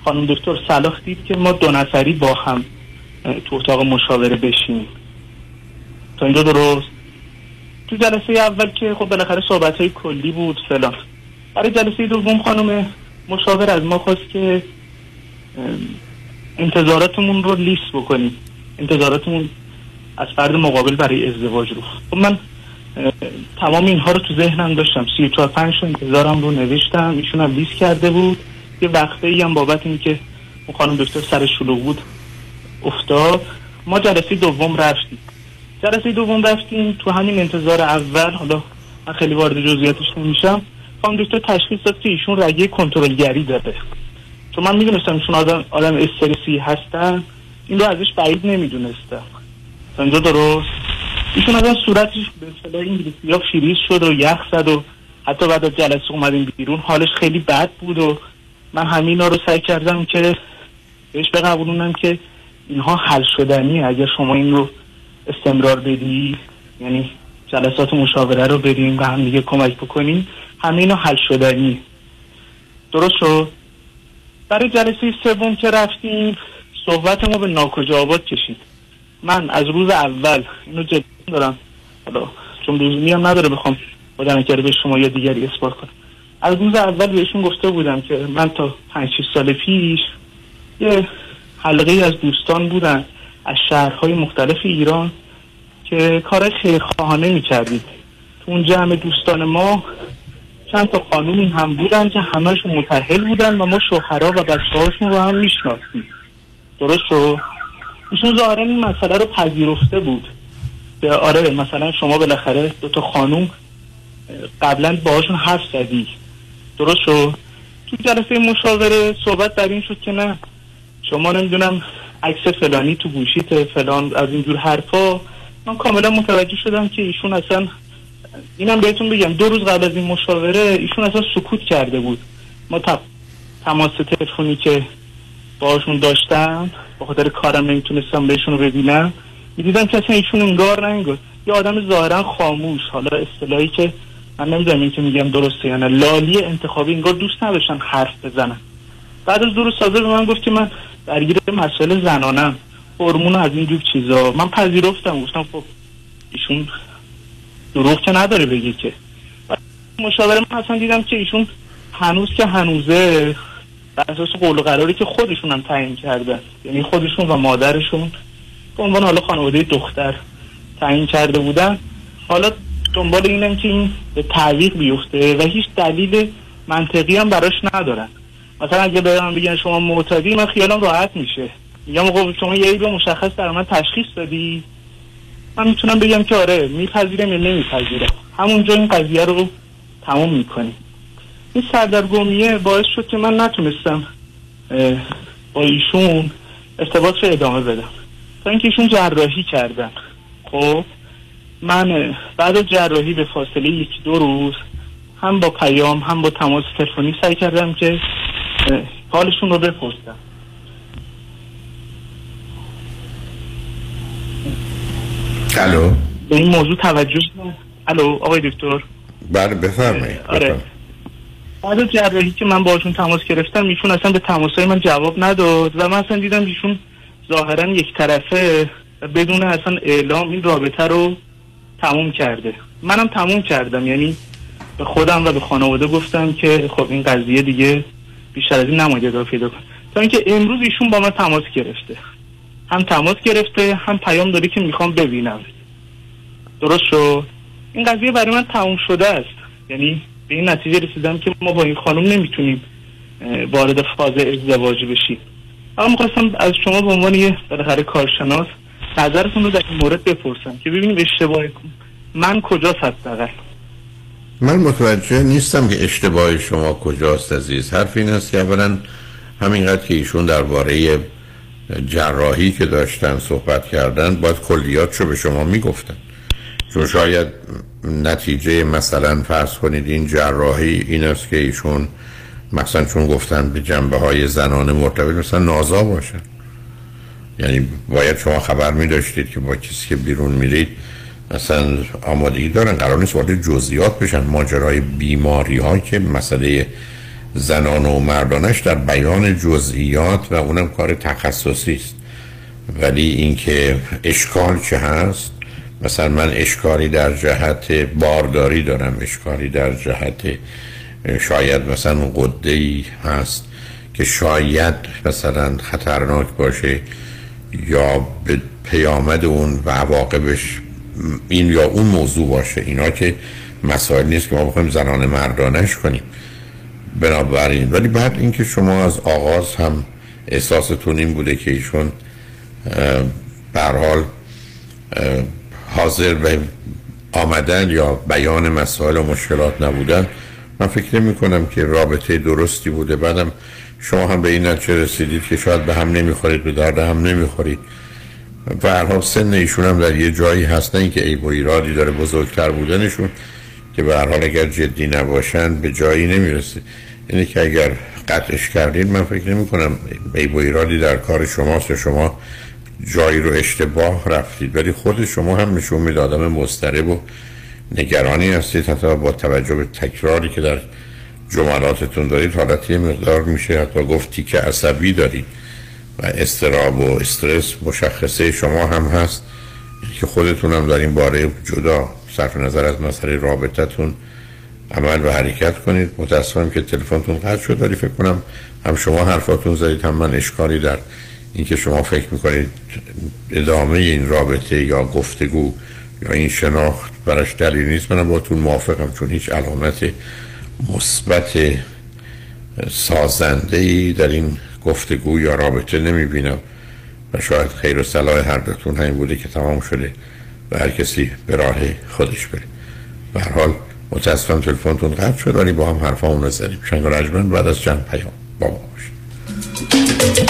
خانم دکتر صلاح دید که ما دو نفری با هم تو اتاق مشاوره بشیم. تا اینجا درست؟ تو جلسه اول که خب بالاخره صحبت های کلی بود فلان. برای جلسه دوم خانم مشاور از ما خواست که انتظاراتمون رو لیست بکنیم. انتظاراتمون از فرد مقابل برای ازدواج رو. خب من تمام اینها رو تو ذهنم داشتم. سی چهار پنج انتظارم رو نوشتم. ایشون هم لیست کرده بود. یه وقته ای هم بابت این که اون خانم دکتر سر شلوغ بود افتاد. ما جلسه دوم رفتیم. جلسه دوم رفتیم. تو همین انتظار اول حالا من خیلی وارد جزئیاتش نمیشم خانم دکتر تشخیص داد که ایشون رگه کنترلگری داره. چون من می‌دونستم ایشون آدم آدم استرسی هستن. این رو ازش بعید نمی‌دونستم. اینجا درست؟ ایشون آدم صورتش به اصطلاح انگلیسی ها فریز شد و یخ زد و حتی بعد از جلسه اومدیم بیرون حالش خیلی بد بود و من همینا رو سعی کردم که بهش بقبولونم که اینها حل شدنی اگر شما این رو استمرار بدی یعنی جلسات مشاوره رو بریم و هم دیگه کمک بکنیم همه اینا حل شدنی. درست شد؟ برای جلسه سوم که رفتیم صحبت ما به ناکجا آباد کشید. من از روز اول اینو جدی دارم. حالا چون لزومی هم نداره بخوام با کرده به شما یا دیگری اثبات کنم. از روز اول بهشون گفته بودم که من تا پنج سال پیش یه حلقه از دوستان بودن از شهرهای مختلف ایران که کار خیرخواهانه می‌کردید. تو اون جمع دوستان ما چند تا خانومی هم بودن که همهشون متحل بودن و ما شوهرها و بچه هاشون رو هم می‌شناسیم. درست شد؟ ایشون ظاهرا این مسئله رو پذیرفته بود. که آره مثلا شما بالاخره دو تا خانوم قبلا باهاشون حرف زدی. درست شد؟ تو جلسه مشاوره صحبت در این شد که نه. شما نمی‌دونم عکس فلانی تو گوشیت فلان از اینجور حرفا. من کاملا متوجه شدم که ایشون اصلا اینم بهتون بگم دو روز قبل از این مشاوره ایشون اصلا سکوت کرده بود. ما تماس تلفنی که باشون داشتم به خاطر کارم نمی‌تونستم بهشون رو ببینم. می‌دیدم که اصلا ایشون انگار نه یه آدم ظاهرا خاموش. حالا اصطلاحی که من نمی‌دونم این که میگم درسته یا نه. لالی انتخابی انگار دوست نداشتن حرف بزنن. بعد از دور سازه به من گفت که من درگیر مسائل زنانم. هورمون از این جور چیزا. من پذیرفتم. گفتم خب ایشون دروغ که نداره بگه که. مشاوره من اصلا دیدم که ایشون هنوز که هنوزه. بر اساس قول و قراری که خودشون هم تعیین کرده. یعنی خودشون و مادرشون به عنوان حالا خانواده دختر تعیین کرده بودن. حالا دنبال اینم که این به تعویق بیفته و هیچ دلیل منطقی هم براش ندارن. مثلا اگه به من بگن شما معتادی من خیالم راحت میشه. میگم آقا شما یه عیب مشخص در من تشخیص دادی؟ من می‌تونم بگم که آره میپذیرم یا نمیپذیرم. همونجا این قضیه رو تموم می‌کنیم. این سردرگمیه باعث شد که من نتونستم با ایشون ارتباط رو ادامه بدم. تا اینکه ایشون جراحی کردن. خب من بعد از جراحی به فاصله یکی دو روز هم با پیام هم با تماس تلفنی سعی کردم که حالشون رو بپرسم. الو؟ به این موضوع توجه. الو آقای دکتر. بله بفرمایید. آره. بعد از جراحی که من باشون تماس گرفتم ایشون اصلا به تماسهای من جواب نداد و من اصلا دیدم ایشون ظاهرا یک طرفه بدون اصلا اعلام این رابطه رو تموم کرده. منم تموم کردم یعنی به خودم و به خانواده گفتم که خب این قضیه دیگه بیشتر از این نماید ادامه پیدا کن تا اینکه امروز ایشون با من تماس گرفته. هم تماس گرفته هم پیام داده که می‌خوام ببینم. درست شد؟ این قضیه برای من تموم شده است. یعنی به این نتیجه رسیدم که ما با این خانم نمی‌تونیم وارد فاز ازدواج بشیم. اما می‌خواستم از شما به عنوان یه بالاخره کارشناس نظرتون رو در این مورد بپرسم که ببینیم اشتباه من کجا حداقل؟ من متوجه نیستم که اشتباه شما کجاست عزیز. حرف این است که اولا همینقدر که ایشون درباره جراحی که داشتن صحبت کردن باید کلیاتشو به شما می‌گفتن. چون شاید نتیجه مثلا فرض کنید این جراحی این است که ایشون مثلا چون گفتن به جنبه های زنانه مرتبط مثلا نازا باشن یعنی باید شما خبر می داشتید که با کسی که بیرون میرید مثلا آمادگی دارن قرار نیست وارد جزئیات بشن. ماجرای بیماری ها که مسئله زنان و مردانش در بیان جزئیات و اونم کار تخصصی است. ولی اینکه اشکال چه هست؟ مثلا من اشکالی در جهت بارداری دارم اشکالی در جهت شاید مثلا قده ای هست که شاید مثلا خطرناک باشه یا به پیامد اون و عواقبش این یا اون موضوع باشه. اینا که مسائل نیست که ما بخوایم زنان مردانش کنیم. بنابراین ولی بعد اینکه شما از آغاز هم احساستون این بوده که ایشون به حال حاضر به آمدن یا بیان مسائل و مشکلات نبودن من فکر نمی کنم که رابطه درستی بوده. بعدم شما هم به این نتیجه رسیدید که شاید به هم نمی‌خورید به درد هم نمی‌خورید. و هر سن ایشون هم در یه جایی هست نه اینکه عیب و ایرادی داره بزرگتر بودنشون که به هر حال اگر جدی نباشن به جایی نمی‌رسه. یعنی که اگر قطعش کردین من فکر نمی کنم عیب و ایرادی در کار شماست و شما جایی رو اشتباه رفتید. ولی خود شما هم نشون میده آدم مضطرب و نگرانی هستید. حتی با توجه به تکراری که در جملاتتون دارید حالت یه مقدار میشه حتی گفتی که عصبی دارید و استراب و استرس مشخصه شما هم هست. که خودتون هم در این باره جدا صرف نظر از مسئله رابطتون عمل و حرکت کنید. متاسفم که تلفنتون قطع شد ولی فکر کنم هم شما حرفاتون زدید هم من اشکالی در اینکه شما فکر می‌کنید ادامه این رابطه یا گفتگو یا این شناخت براش دلیل نیست منم باتون موافقم چون هیچ علامت مثبت سازنده ای در این گفتگو یا رابطه نمی‌بینم. و شاید خیر و صلاح هر دوتون همین بوده که تمام شده و هر کسی به راه خودش بره. به هر حال متاسفم تلفنتون قطع شد ولی با هم حرفامون رو زدیم شنگ رجمن بعد از چند پیام با ما باشید.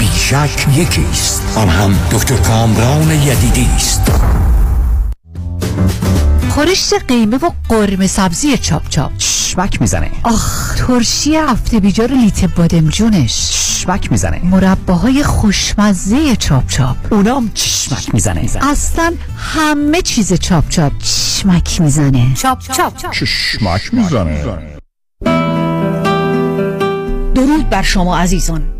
بیشک یکی است آن هم دکتر کامران یدیدی است. خورشت قیمه و قرمه سبزی چاپ چاپ. چشمک می‌زنه. آخ ترشی هفته بیجار لیت بادمجونش چشمک می‌زنه. مرباهای خوشمزه چاپ چاپ. اونام چشمک می‌زنه. اصلا همه چیز چاپ چاپ. چشمک می‌زنه. چاپ چاپ. چشمک می‌زنه. درود بر شما عزیزان.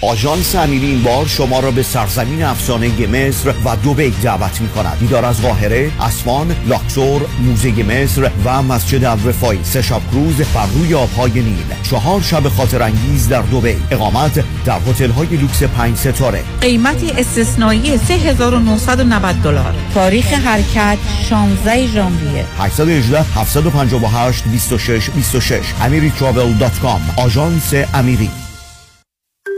آژانس امیری این بار شما را به سرزمین افسانه مصر و دوبی دعوت می کند دیدار از قاهره، اسوان، لاکسور، موزه مصر و مسجد الرفای سه شب کروز بر روی آبهای نیل. چهار شب خاطر انگیز در دوبی اقامت در هتل های لوکس پنج ستاره. قیمتی استثنایی 3990 دلار. تاریخ حرکت 16 ژانویه. 818 758 26 26 amiritravel.com آژانس امیری.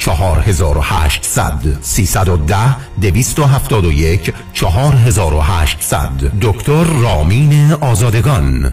4800 310 271 4800 دکتر رامین آزادگان.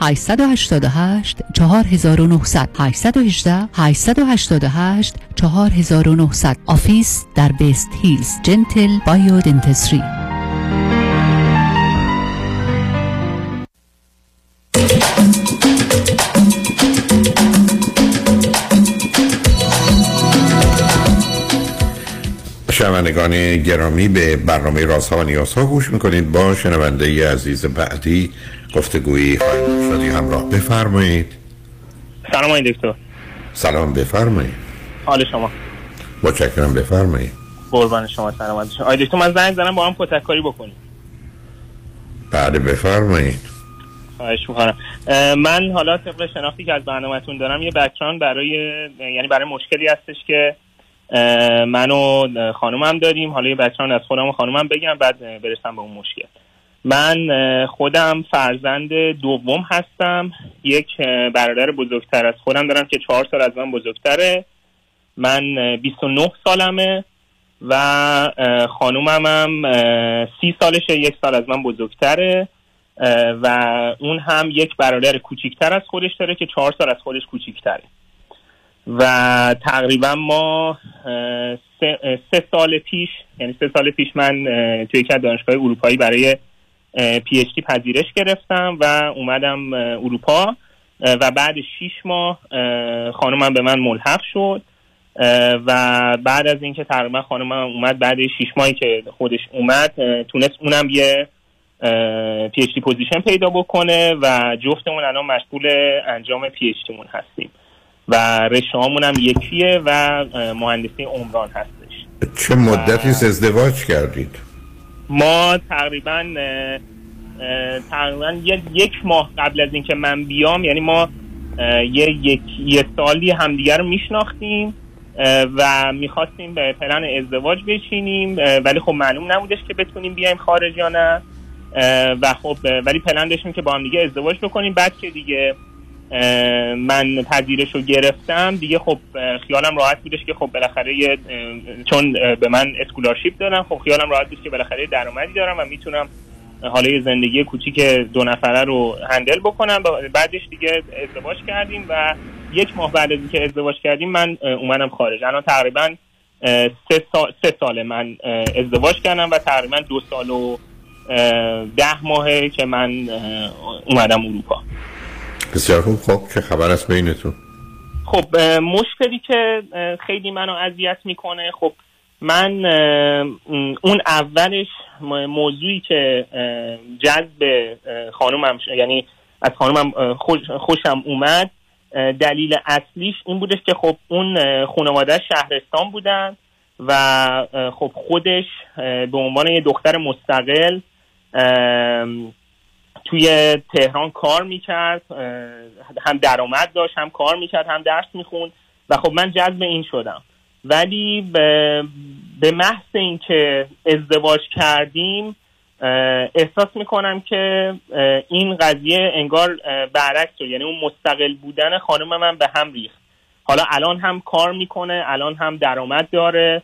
888 4900 818 888 4900 office در وست هیلز. Gentle Biodentistry شنوندگان گرامی به برنامه رازها و نیازها گوش می‌کنید. با شنونده عزیز بعدی گفتگویی خواهیم شدی همراه. بفرمایید. سلام آقای دکتر. سلام بفرمایید. حال شما؟ متشکرم بفرمایید. قربان شما سلامت شما آقای دکتر من زنگ زنم با هم پتککاری بکنیم. بعد بفرمایید. خواهش می‌کنم. من حالا طبق شناختی که از برنامهتون دارم یه بکراند برای یعنی برای مشکلی هستش که من و خانومم داریم. حالا یه بکراند از خودم و خانومم بگم بعد برسم به اون مشکل من خودم فرزند دوم هستم. یک برادر بزرگتر از خودم دارم که چهار سال از من بزرگتره. من 29 سالمه و خانومم هم سی سالشه یک سال از من بزرگتره. و اون هم یک برادر کوچیکتر از خودش داره که چهار سال از خودش کوچیکتره. و تقریبا ما سه, سال پیش یعنی سه سال پیش من توی یک دانشگاه اروپایی برای PhD پذیرش گرفتم و اومدم اروپا و بعد شیش ماه خانمم به من ملحق شد و بعد از اینکه تقریبا خانمم اومد بعد شیش ماهی که خودش اومد تونست اونم یه PhD position پیدا بکنه و جفتمون الان مشغول انجام پی اچ دیمون هستیم. و رشته هم یکیه و مهندسی عمران هستش. چه مدتی ازدواج کردید؟ ما تقریبا تقریبا یک ماه قبل از اینکه من بیام یعنی ما یه یک یه سالی همدیگر رو میشناختیم و می‌خواستیم به پلن ازدواج بچینیم ولی خب معلوم نبودش که بتونیم بیایم خارج یا نه و خب ولی پلن داشتیم که با هم دیگه ازدواج بکنیم. بعد که دیگه من پذیرش رو گرفتم. دیگه خب خیالم راحت بودش که خب بالاخره چون به من scholarship دارم خب خیالم راحت بود که بالاخره درآمدی دارم و می‌تونم حالا زندگی کوچیک دو نفره رو handle بکنم. بعدش دیگه ازدواج کردیم و یک ماه بعد از اینکه ازدواج کردیم من اومدم خارج. الان تقریبا سه, سال، سه سال من ازدواج کردم و تقریبا دو سال و ده ماهه که من اومدم اروپا. بسیار خوب. خب چه خبر است بینتون؟ خب مشکلی که خیلی منو اذیت می‌کنه. خب من اون اولش موضوعی که جذب خانومم یعنی از خانومم خوشم اومد دلیل اصلیش این بودش که خب اون خانواده شهرستان بودن و خب خودش به عنوان یه دختر مستقل توی تهران کار می‌کرد هم درآمد داشت هم کار می‌کرد هم درس می‌خوند و خب من جذب این شدم. ولی به, محض اینکه ازدواج کردیم احساس می‌کنم که این قضیه انگار برعکس شد. یعنی اون مستقل بودن خانم من به هم ریخت. حالا الان هم کار می‌کنه الان هم درآمد داره.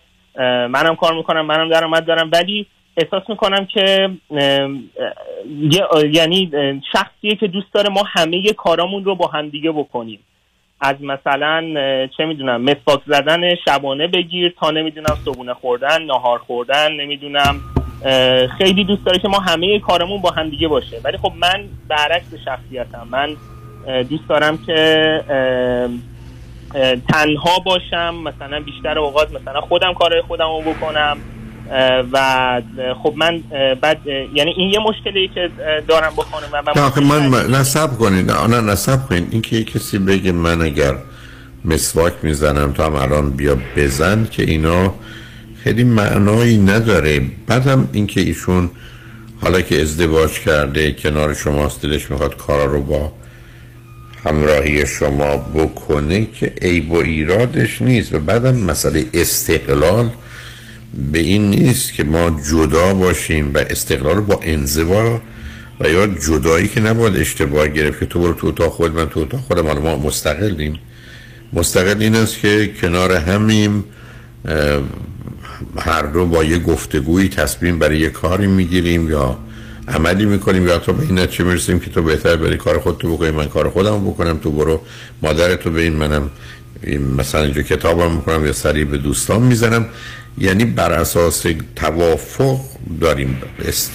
منم کار می‌کنم منم درآمد دارم. ولی احساس می‌کنم که یعنی شخصیه که دوست داره ما همه کارامون رو با هم دیگه بکنیم. از مثلا چه می‌دونم مسواک زدن شبانه بگیر تا نمی‌دونم صبونه خوردن نهار خوردن نمی‌دونم خیلی دوست داره که ما همه کارمون با هم دیگه باشه. ولی خب من برعکس شخصیتم. من دوست دارم که تنها باشم مثلا بیشتر اوقات مثلا خودم کار خودم رو بکنم. و خب من بعد یعنی این یه مشکلی که دارم با خانم و من نصب کنید. نه نصب کنید. این که کسی بگه من اگر مسواک می‌زنم تو هم الان بیا بزن که اینا خیلی معنایی نداره. بعدم اینکه ایشون حالا که ازدواج کرده کنار شماست دلش می‌خواد کارا رو با همراهی شما بکنه که عیب و ایرادش نیست. و بعدم مسئله استقلال. به این نیست که ما جدا باشیم و استقلال با انزوا و یا جدایی که نباید اشتباه گرفت که تو برو تو اتاق خود من تو اتاق خودم حالا ما مستقلیم. مستقل این است که کنار همیم هر دو با یه گفتگویی تصمیم برای یه کاری می‌گیریم یا عملی می‌کنیم یا تا به این چه می‌رسیم که تو بهتر بری کار خود تو بکنی من کار خودم بکنم تو برو مادر تو به این منم مثلا اینجا کتابم می‌کنم یا سری به دوستان می‌زنم. یعنی بر اساس توافق داریم. است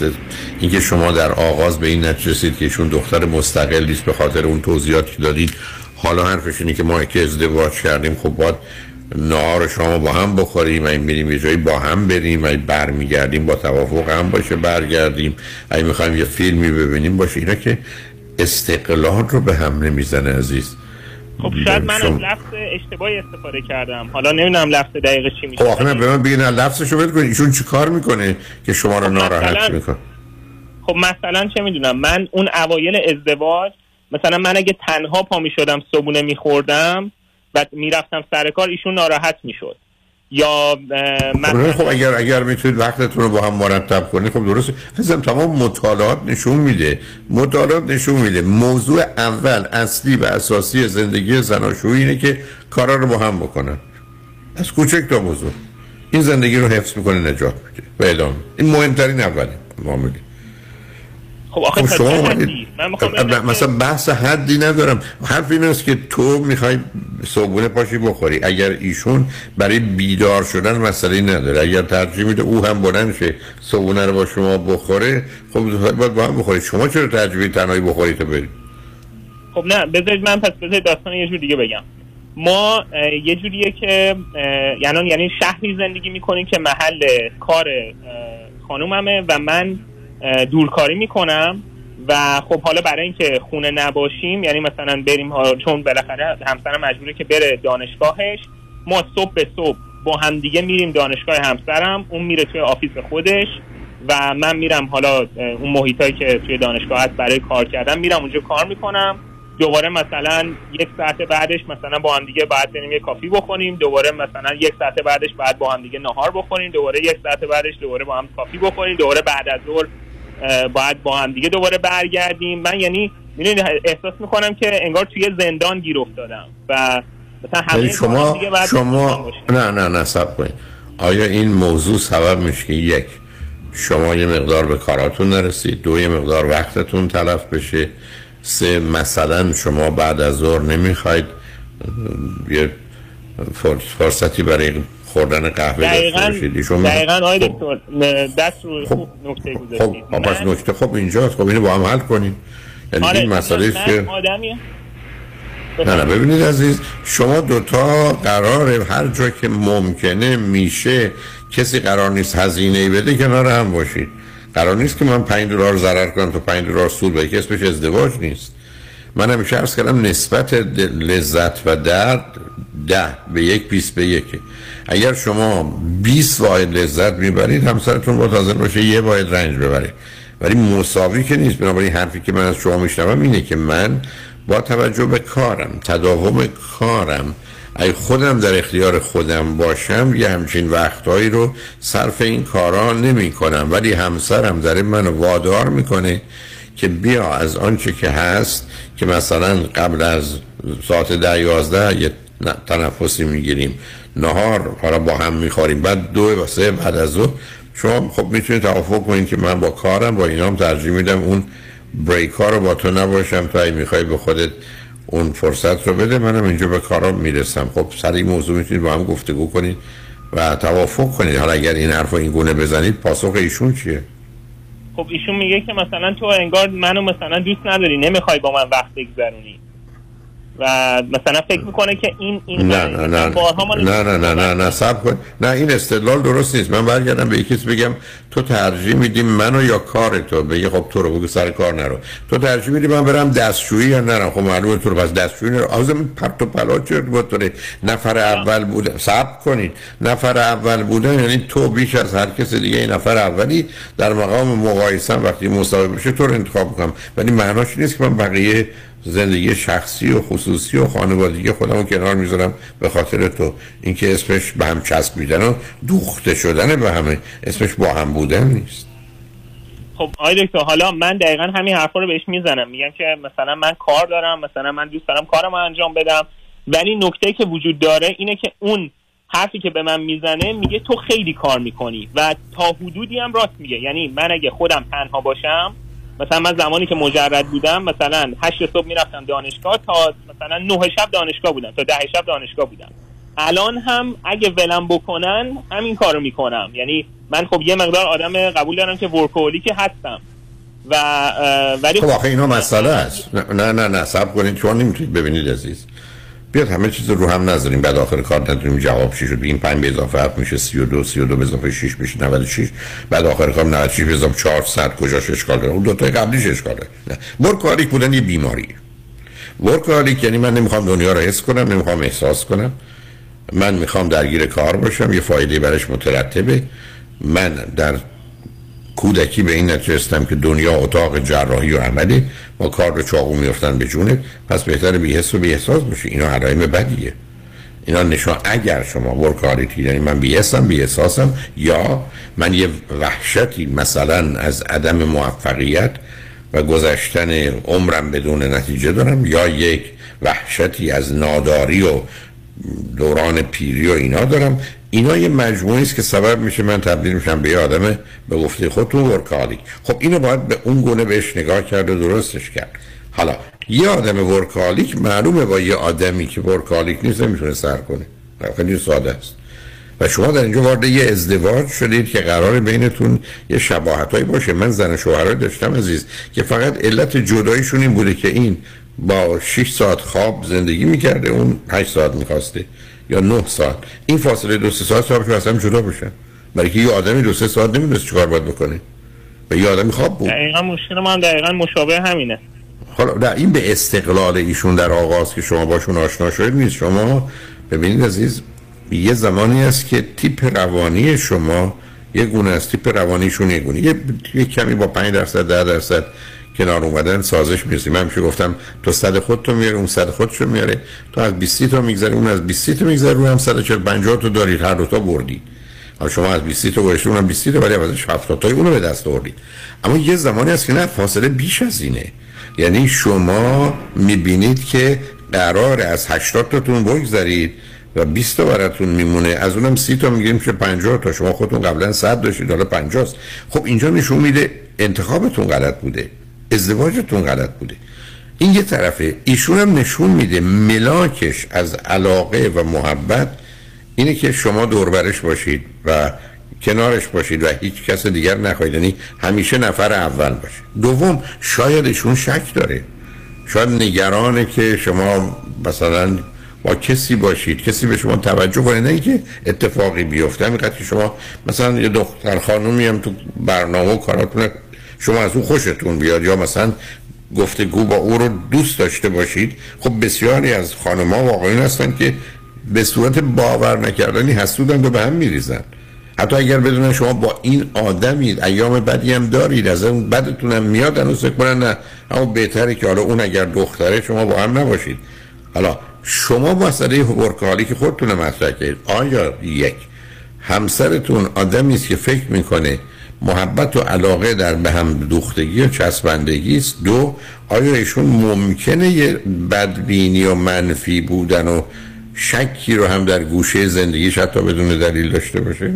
اینکه شما در آغاز به این نتیجه رسید که ایشون دختر مستقل نیست به خاطر اون توضیحاتی که دادید حالا حرفش اینه که ما که ازدواج کردیم خب باید نهار شما با هم بخوریم اگه میریم یه جایی با هم بریم اگه برمیگردیم با توافق هم باشه برگردیم. اگه می‌خوایم یه فیلمی ببینیم باشه. اینا که استقلال رو به هم نمی‌زنه عزیز. خب شاید من از لفظ اشتباهی استفاده کردم. حالا نمی‌دونم لفظ دقیق چی میشه. خب آخه نه به من بگین لفظشو بگید کنید ایشون چی کار می‌کنه که شما رو ناراحت مثلاً- می‌کنه؟ خب مثلا چه می‌دونم من اون اوایل ازدواج مثلا من اگه تنها پا می‌شدم صبونه میخوردم و می‌رفتم سر کار ایشون ناراحت می‌شد. یا خب, مثلا خب اگر اگر می‌تونید وقتتون رو با هم مرتب کنید خب درسته. عزیزم تمام مطالعات نشون میده. مطالعات نشون میده. موضوع اول اصلی و اساسی زندگی زناشویی اینه که کارا رو با هم بکنن. از کوچک تا بزرگ. این زندگی رو حفظ می‌کنه نجات میده. و ادامه این مهمترین اوله معامله خب آخه خب شما حدی؟ من می‌خوام ب- مثلا بحث حدی ندارم. حرف این است که تو می‌خوای صبحونه پاشی بخوری. اگر ایشون برای بیدار شدن مسئله نداره. اگر ترجیح میده او هم بلند شه صبحونه رو با شما بخوره خب باید با هم بخورید شما چرا ترجیح تنهایی بخورید تا برید خب نه بذارید من پس بذارید داستان یه جور دیگه بگم. ما یه جوریه که یعنی یعنی شهری زندگی می‌کنیم که محل کار خانوممه و من دورکاری می‌کنم و خب حالا برای اینکه خونه نباشیم یعنی مثلا بریم چون بالاخره همسرم مجبوره که بره دانشگاهش ما صبح به صبح با همدیگه میریم دانشگاه همسرم اون میره توی office خودش و من میرم حالا اون محیطایی که توی دانشگاه هست برای کار کردن میرم اونجا کار می‌کنم. دوباره مثلا یک ساعت بعدش مثلا با هم دیگه باید بریم یه coffee بخوریم دوباره مثلا یک ساعت بعدش بعد با هم دیگه نهار بخوریم دوباره یک ساعت بعدش دوباره با هم coffee بخوریم دوباره بعد از ظهر باید با هم دیگه دوباره برگردیم. من یعنی می‌دونی احساس می‌کنم که انگار توی زندان گیر افتادم و مثلا همه شما دیگه باید شما نه نه نه سب کنید. آیا این موضوع سبب میشه که یک شما یه مقدار به کاراتون نرسید دو یه مقدار وقتتون تلف بشه سه مثلا شما بعد از ظهر نمی‌خواید یه فرص- فرصتی برای خوردن قهوه دقیقا دقیقا آقای دکتر دست رو خوب نکته خب گذاشتید. خب، پس نکته خب اینجاست. خب اینو با هم حل کنید یعنی آره، این مسئله است که آدمی نه نه ببینید عزیز شما دوتا قراره هر جا که ممکنه میشه کسی قرار نیست هزینه ای بده کنار هم باشید. قرار نیست که من 5 دلار ضرر کنم تو 5 دلار سود بگی اسمش ازدواج نیست. من همیشه عرض کردم نسبت لذت و درد ده به یک بیست به یکه. اگر شما 20 واحد لذت می‌برید همسرتون تازه باشه یه واحد رنج ببرید ولی مساوی که نیست. بنابراین حرفی که من از شما میشنوم اینه که من با توجه به کارم تداوم کارم اگه خودم در اختیار خودم باشم یه همچین وقتهایی رو صرف این کارا نمی کنم ولی همسرم داره منو وادار می‌کنه که بیا از آنچه که هست که مثلا قبل از ساعت ده یازده یه تنفسی می‌گیریم. نهار حالا با هم می‌خوریم. بعد دو و سه بعد از ظهر. شما خب می‌تونید توافق کنید که من با کارم با اینام ترجیح میدم اون بریک ها رو با تو نباشم تا اگه می‌خوای به خودت اون فرصت رو بده. منم اینجا به کارام می‌رسم. خب سر این موضوع می‌تونید با هم گفتگو کنید و توافق کنید. حالا اگر این حرف این گونه بزنید پاسخ ایشون چیه؟ خب ایشون میگه که مثلا تو انگار منو مثلا دوست نداری نمی‌خوای با من وقت بگذرونی. و مثلا فکر می‌کنه که این این نه نه نه نه. نه نه نه نه سب کن. نه این استدلال درست نیست. من برگردم به یکی بگم. تو ترجیح میدی منو یا کار تو؟ بگی خب تو رو بگو سر کار نرو. تو ترجیح میدی من برم دستشویی یا نرم؟ خب معلومه تو رو. پس دستشویی نرو. آزم پرت و پلا چرت بود نفر اول بوده. صبر کنید. نفر اول بودن یعنی تو بیش از هر کس دیگه این نفر اولی در مقام مقایسه وقتی مسابقه بشه تو رو انتخاب می‌کنم. ولی معناش نیست که من بقیه زندگی شخصی و خصوصی و خانوادگی خودم رو کنار می‌ذارم به خاطر تو. اینکه اسمش به هم چسبیدن و دوخته شدن به همه. اسمش با هم بودن نیست. خب آقای دکتر حالا من دقیقا همین حرفا رو بهش می‌زنم. میگم که مثلا من کار دارم مثلا من دوست دارم کارم انجام بدم. ولی نکته که وجود داره اینه که اون حرفی که به من می‌زنه میگه تو خیلی کار می‌کنی و تا حدودی هم راست میگه. یعنی من اگه خودم تنها باشم مثلا من زمانی که مجرد بودم مثلا هشت صبح می‌رفتم دانشگاه تا مثلا نه شب دانشگاه بودم تا ده شب دانشگاه بودم. الان هم اگه ولم بکنن همین کارو می‌کنم. یعنی من خب یه مقدار آدم قبول دارم که ورکولیکی هستم. و ولی خب آخه اینا مسئله است. نه نه نه, نه سب کنید شما نمی‌تونید ببینید عزیز. بیاد همه چیز رو هم نذاریم. بعد آخر کار ندونیم جواب چی شد. این 5 به اضافه 7 میشه. 32 32 به اضافه 6 میشه. 96 بعد آخر کار 96 به اضافه 400 کجاش اشکال داره اون دو تای قبلیش اشکال داره ورکالیک بودن یه بیماریه ورکالیک یعنی من نمی‌خوام دنیا رو حس کنم نمی‌خوام احساس کنم. من می‌خوام درگیر کار باشم. یه فایده برش مترتبه. من در کودکی به این نتیجه که دنیا اتاق جراحی و عملی ما کار رو چاقو میفتن به جونه پس بهتر بیهست و بیهساس باشی. اینا علائم بدیه. اینا نشان اگر شما ورکاریتی یعنی من بیهستم بیهساسم یا من یه وحشتی مثلا از عدم موفقیت و گذشتن عمرم بدون نتیجه دارم یا یک وحشتی از ناداری و دوران پیری و اینا دارم. اینا یه مجموعی است که سبب میشه من تبدیل میشم به یه آدم به گفته خودتون ورکالیک. خب اینو باید به اون گونه بهش نگاه کرد و درستش کرد. حالا یه آدم ورکالیک معلومه با یه آدمی که ورکالیک نیست نمی‌تونه سر کنه. خیلی ساده است. و شما در اینجا وارد یه ازدواج شدید که قرار بینتون یه شباهت باشه. من زن شوهرای داشتم عزیز که فقط علت جداییشون این بوده که این با 6 ساعت خواب زندگی می‌کرده اون 8 ساعت می‌خواسته یا 9 ساعت. این فاصله دو سه ساعت صاحبش اصلا جدا بشن برای که یه آدمی دو سه ساعت نمی‌دونست چیکار باید بکنه. و یه آدمی خواب بود. دقیقا مشکل من دقیقا مشابه همینه. حالا در این به استقلال ایشون در آغاز که شما باشون آشنا شدید نیست. شما ببینید عزیز یه زمانی است که تیپ روانی شما یه گونه از تیپ روانیشون یه گونه. یه, یه کمی با 5 درصد 10 درصد کنار اومدن سازش می‌رسی من همیشه گفتم تو صد خودتو میاره اون صد خودشو میاره. تو از 20 تا میگذره اون از 20 تا میگذره روی هم 140 50 تو دارید هر دو تا بردی. حالا شما از 20 تا گذشته اونم 20 تا ولی از 70 تا اونو به دست آوردید اما یه زمانی هست که نه فاصله بیش از اینه. یعنی شما می‌بینید که قرار از 80 تاتون بگذرید و 20 تا براتون میمونه. از اونم 30 تا میگیم که 50 تا. شما خودتون قبلا 100 داشتید حالا 50 است خب اینجا نشون میده انتخابتون غلط بوده. ازدواجتون غلط بوده. این یه طرفه. ایشون هم نشون میده ملاکش از علاقه و محبت اینه که شما دوربرش باشید و کنارش باشید و هیچ کس دیگر نخواهید. یعنی همیشه نفر اول باشید دوم شاید ایشون شک داره. شاید نگرانه که شما مثلا با کسی باشید کسی به شما توجه کنه نه اینکه اتفاقی بیفته. همینقدر که شما مثلا یه دختر خانومی هم تو برنامه و کاراتون شما از او خوشتون بیاد یا مثلا گفتگو با او رو دوست داشته باشید خب بسیاری از خانم‌ها واقعی هستن که به صورت باور نکردنی حسودن و به هم میریزن. حتی اگر بدونن شما با این آدمید ایام بدی هم دارید از اون بدتون هم میاد هنوز کنن نه. اما بهتره که حالا اون اگر دختره شما با هم نباشید. حالا شما مسئله ورکالی که خودتون مطرح کردید آیا یک همسرتون آدمی است که فکر می‌کنه محبت و علاقه در به هم دوختگی و چسبندگی است. دو آیا ایشون ممکنه یه بدبینی و منفی بودن و شکی رو هم در گوشه زندگیش حتی بدون دلیل داشته باشه؟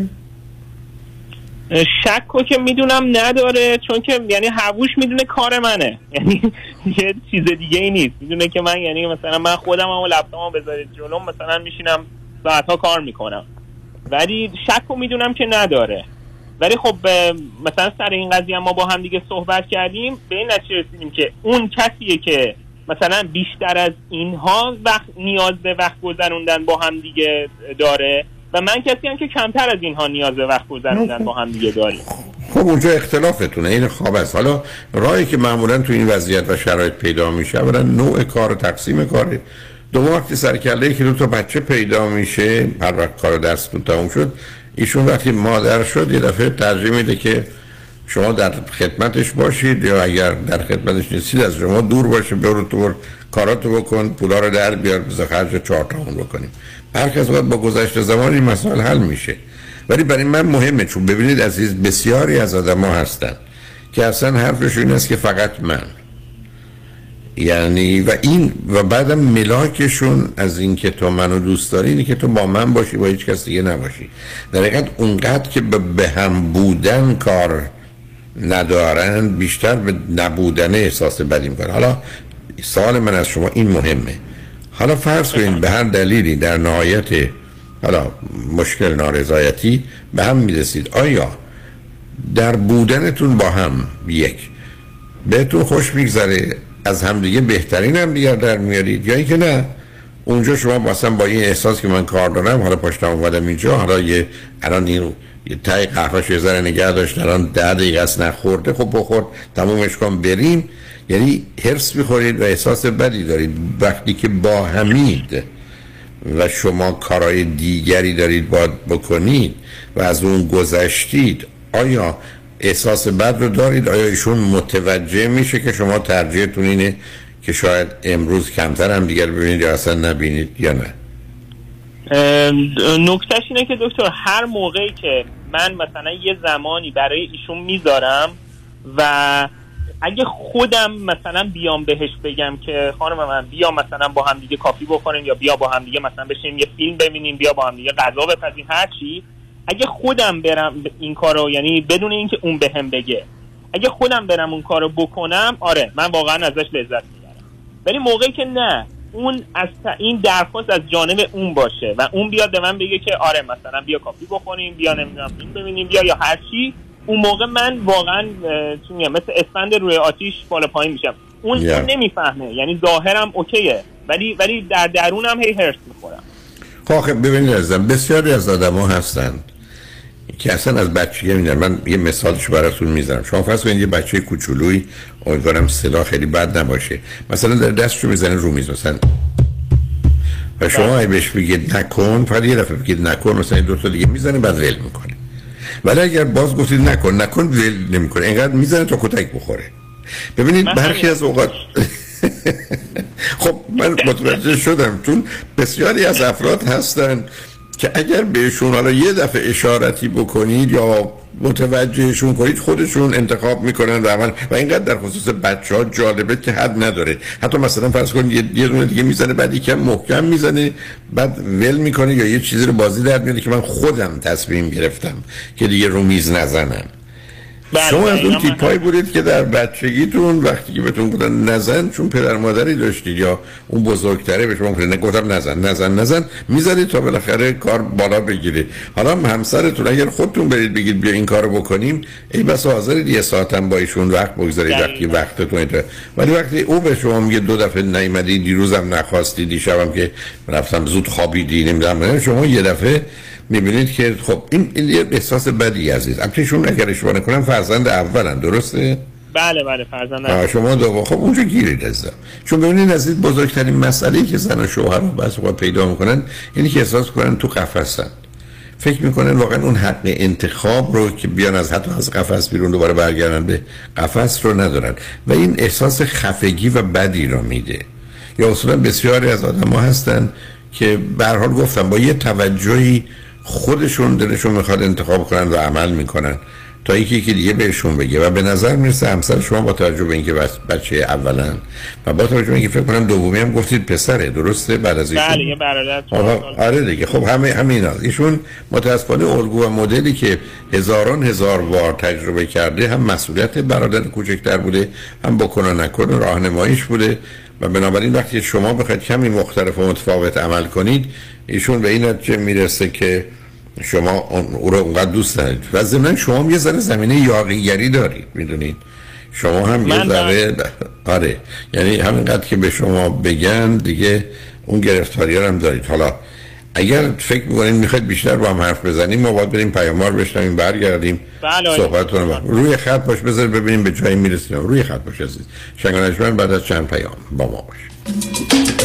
شک رو که می‌دونم نداره چون که یعنی هووش می‌دونه کار منه. یعنی یه چیز دیگه ای نیست. می‌دونه که من یعنی مثلا من خودم هم لپتاپمو بذارید جلوم مثلا میشینم ساعتها کار می‌کنم. ولی شک رو می‌دونم که نداره. ولی خب مثلا سر این قضیه ما با هم دیگه صحبت کردیم به این نتیجه رسیدیم که اون کسیه که مثلا بیشتر از اینها وقت نیاز به وقت گذروندن با هم دیگه داره و من کسی هم که کمتر از اینها نیاز به وقت گذروندن با هم دیگه داریم. خب اونجا اختلافتونه این خواب است حالا راهی که معمولا تو این وضعیت و شرایط پیدا میشه اولا نوع کار تقسیم کاره دو وقتی سرکله که دو تا بچه پیدا میشه هر وقت کار درستون تموم شد ایشون وقتی مادر شد یه دفعه ترجیح میده که شما در خدمتش باشید یا اگر در خدمتش نیستید از شما دور باشه برو تو کاراتو بکن پولا رو در بیار بذار خرج چهار بکنیم. هر کس با گذشت زمان این مسائل حل میشه. ولی برای من مهمه چون ببینید عزیز بسیاری از آدم ها هستن که اصلا حرفش این است که فقط من. یعنی و این و بعدم ملاکشون از این که تو منو دوست داری اینه که تو با من باشی با هیچ کس دیگه نباشی. در حقیقت اونقدر که به هم بودن کار ندارن بیشتر به نبودن احساس بدی می‌کنن. حالا سوال من از شما این مهمه. حالا فرض کنید به هر دلیلی در نهایت حالا مشکل نارضایتی به هم می‌رسید. آیا در بودنتون با هم یک بهتون خوش میگذره؟ از همدیگه بهترین هم دیگر در میارید. یا اینکه نه اونجا شما مثلا با این احساس که من کار دارم حالا پاشتم اومدم اینجا حالا یه الان این یه تای قهوه‌ش یه ذره نگه داشت الان ده دقیقه است نخورده خب بخور تمومش کن بریم. یعنی هرس می‌خورید و احساس بدی دارید. وقتی که با همید و شما کارهای دیگری دارید باید بکنید و از اون گذشتید آیا احساس بد رو دارید؟ آیا ایشون متوجه میشه که شما ترجیحتون اینه که شاید امروز کمتر هم دیگر ببینید یا اصلا نبینید یا نه؟ نکتهش اینه که دکتر هر موقعی که من مثلا یه زمانی برای ایشون می‌ذارم و اگه خودم مثلا بیام بهش بگم که خانم من بیا مثلا با هم دیگه کافی بخوریم یا بیا با هم دیگه مثلا بشیم یه فیلم ببینیم بیا با هم دیگه غذا بپزیم هر چی اگه خودم برم این کارو یعنی بدون اینکه اون بهم بگه اگه خودم برم اون کارو بکنم آره من واقعا ازش لذت می‌برم. ولی موقعی که نه اون از این درخواست از جانب اون باشه و اون بیاد به من بگه که آره مثلا بیا کافی بخوریم بیا نمی‌دونم فیلم ببینیم بیا یا هر چی اون موقع من واقعا چی میگم مثل اسفند روی آتیش بالا پایین میشم. اون Yeah. نمی‌فهمه یعنی ظاهرم اوکیه ولی ولی در درونم هی هرس می‌خورم. خب ببینید عزیزم بسیاری از آدم ها هستند که اصلا از بچگی میدن من یه مثالش براتون می‌زنم شما فرض کنید یه بچه کوچولویی امیدوارم صدا خیلی بد نباشه. مثلا در دستشو می‌زنه رو میز مثلا. و شما اگه بهش بگید نکن فقط یه دفعه بگید نکن مثلا دو تا دیگه می‌زنه بعد ول می‌کنه. ولی اگر باز گفتید نکن نکن ول نمی‌کنه. اینقدر می‌زنه تا کتک بخوره. ببینید برخی از اوقات خب من متوجه شدم. چون بسیاری از افراد هستن که اگر بهشون حالا یه دفعه اشارتی بکنید یا متوجهشون کنید خودشون انتخاب می‌کنن و و اینقدر در خصوص بچه ها جالبه که حد نداره. حتی مثلا فرض کنید یه, یه دونه دیگه می‌زنه بعد یکم محکم می‌زنه بعد ول می‌کنه یا یه چیزی رو بازی در میاره که من خودم تصمیم گرفتم که دیگه رو میز نزنم. شما از اینا اون تیپایی بودید که در بچگیتون وقتی که بهتون بودن نزن چون پدر مادری داشتید یا اون بزرگتره به شما گفتن نگفتم نزن نزن نزن می‌زنید تا بالاخره کار بالا بگیره حالا هم همسرتون اگر خودتون برید بگید بیا این کارو بکنیم ای بس حاضرید یه ساعتم با ایشون وقت بگذارید وقتی وقتتون اینطور. ولی وقتی او به شما میگه دو دفعه نیومدی دیروزم نخواستی دیشبم که رفتم زود خوابیدی نمی‌دونم شما یه دفعه می‌بینید که خب این, این یه احساس بدی عزیز البته اگر اشتباه نکنم فرزند اولن درسته؟ بله بله فرزند شما دو خب اونجا گیرید عزیزم چون ببینید از بزرگترین مسئله که زن و شوهر رو پیدا می‌کنن اینی که احساس کنن تو قفسن فکر می‌کنن واقعا اون حق انتخاب رو که بیان از حتی از قفس بیرون دوباره برگردن به قفس رو ندارن. و این احساس خفگی و بدی رو میده. یا اصولا بسیاری از آدم ها هستن که به هر حال گفتم با یه توجهی خودشون دلشون می‌خواد انتخاب کنن و عمل می‌کنن. تا یکی که دیگه بهشون بگه و به نظر می‌رسه همسر شما با توجه به اینکه بچه اولن و با توجه به اینکه فکر کنم دومی هم گفتید پسره درسته؟ بعد از ایشون بله برادر آره دیگه. خب همه همینا. ایشون متاسفانه الگو و مدلی که هزاران هزار بار تجربه کرده هم مسئولیت برادر کوچکتر بوده هم بکن و نکن راهنماییش بوده. و بنابراین وقتی شما بخواید کمی مختلف و متفاوت عمل کنید ایشون به این نتیجه می‌رسه که شما او رو اونقدر دوست دارید. و ضمن شما هم یه ذره زمینه یاقیگری دارید می‌دونید. شما هم یه ذره آره. یعنی همینقدر که به شما بگن دیگه اون گرفتاری هم دارید. حالا اگر فکر می‌کنید می‌خواید بیشتر با هم حرف بزنیم ما باید بریم پیامار بشنویم برگردیم بله،. صحبتتون رو روی خط باش بذار ببینیم به جایی می‌رسیم. روی خط باش عزیز شنگانشمن بعد از چند پیام با ما باش.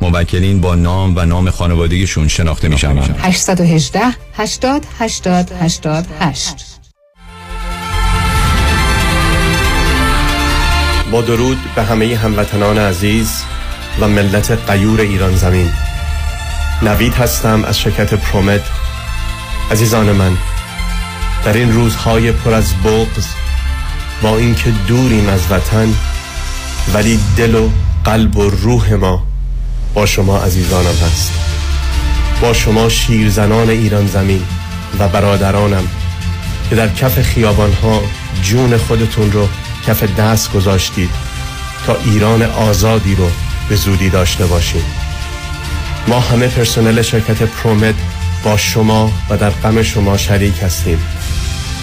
موکلین با نام و نام خانوادگیشون شناخته می شوند 818 80 80 88 با درود به همه هموطنان عزیز و ملت قیور ایران زمین. نوید هستم از شرکت پرومت. عزیزان من در این روزهای پر از بغض با اینکه دوریم از وطن ولی دل و قلب و روح ما با شما عزیزانم هست. با شما شیرزنان ایران زمین و برادرانم که در کف خیابان ها جون خودتون رو کف دست گذاشتید تا ایران آزادی رو به زودی داشته باشیم. ما همه پرسنل شرکت پرومد با شما و در غم شما شریک هستیم.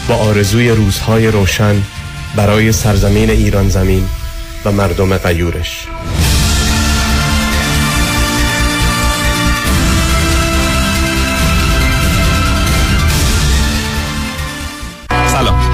با آرزوی روزهای روشن برای سرزمین ایران زمین و مردم قیورش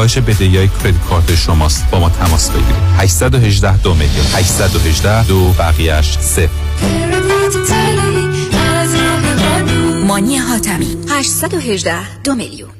کاهش بدهی های کردیت کارت شماست. با ما تماس بگیرید. 818 دو میلیون. 818 دو بقیهش صفر. مانی حاتمی. 818 دو میلیون.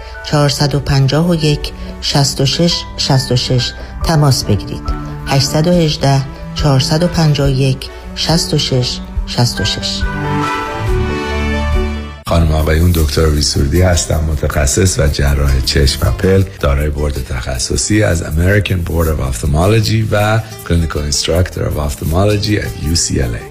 451 66 66 تماس بگیرید. 818 451 66 66 خانم آقایون دکتر سرودی هستم متخصص و جراح چشم و پلک دارای بورد تخصصی از American Board of Ophthalmology و Clinical Instructor of Ophthalmology at UCLA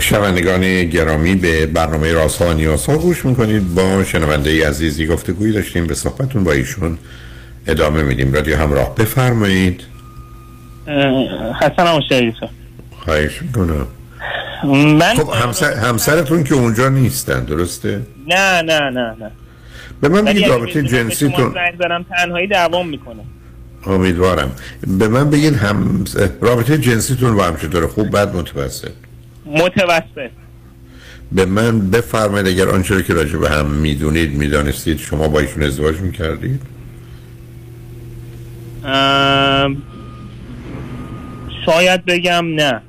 شنوندگان گرامی به برنامه رازها و نیازها گوش می‌کنید. با شنونده عزیزی گفتگویی داشتیم. به صحبتون با ایشون ادامه میدیم. رادیو همراه بفرمایید. حسن شریفه خواهش می‌کنم. من خب همسر، همسرتون که اونجا نیستن درسته؟ نه نه نه نه. به من بگید رابطه جنسیتون زنگ تنهایی دوام می‌کنه. امیدوارم. به من بگید هم رابطه جنسیتون با هم چطوره؟ خوب بد متوسط. متوسط. به من بفرمایید اگر آنچه رو که راجع به هم می‌دونید می‌دانستید شما با ایشون ازدواج می‌کردید؟ ام، شاید بگم نه.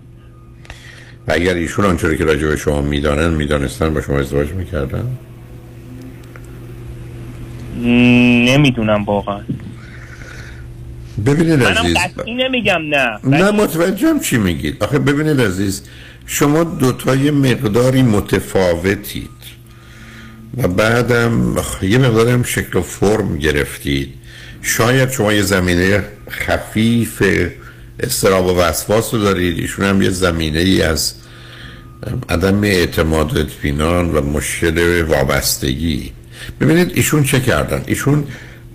و اگر ایشون آنچه رو که راجع به شما می‌دانن می‌دانستن با شما ازدواج می‌کردن نمی‌دونم واقعا. ببینید منم عزیز. قطعی نمیگم نه. نه متوجهم چی میگید. آخه ببینید عزیز شما دوتای مقداری متفاوتید و بعدم یه مقداری هم شکل و فرم گرفتید. شاید شما یه زمینه خفیف استراب و وسواس رو دارید. ایشون هم یه زمینه ای از عدم اعتماد اطمینان و مشکل وابستگی. ببینید ایشون چه کردن؟ ایشون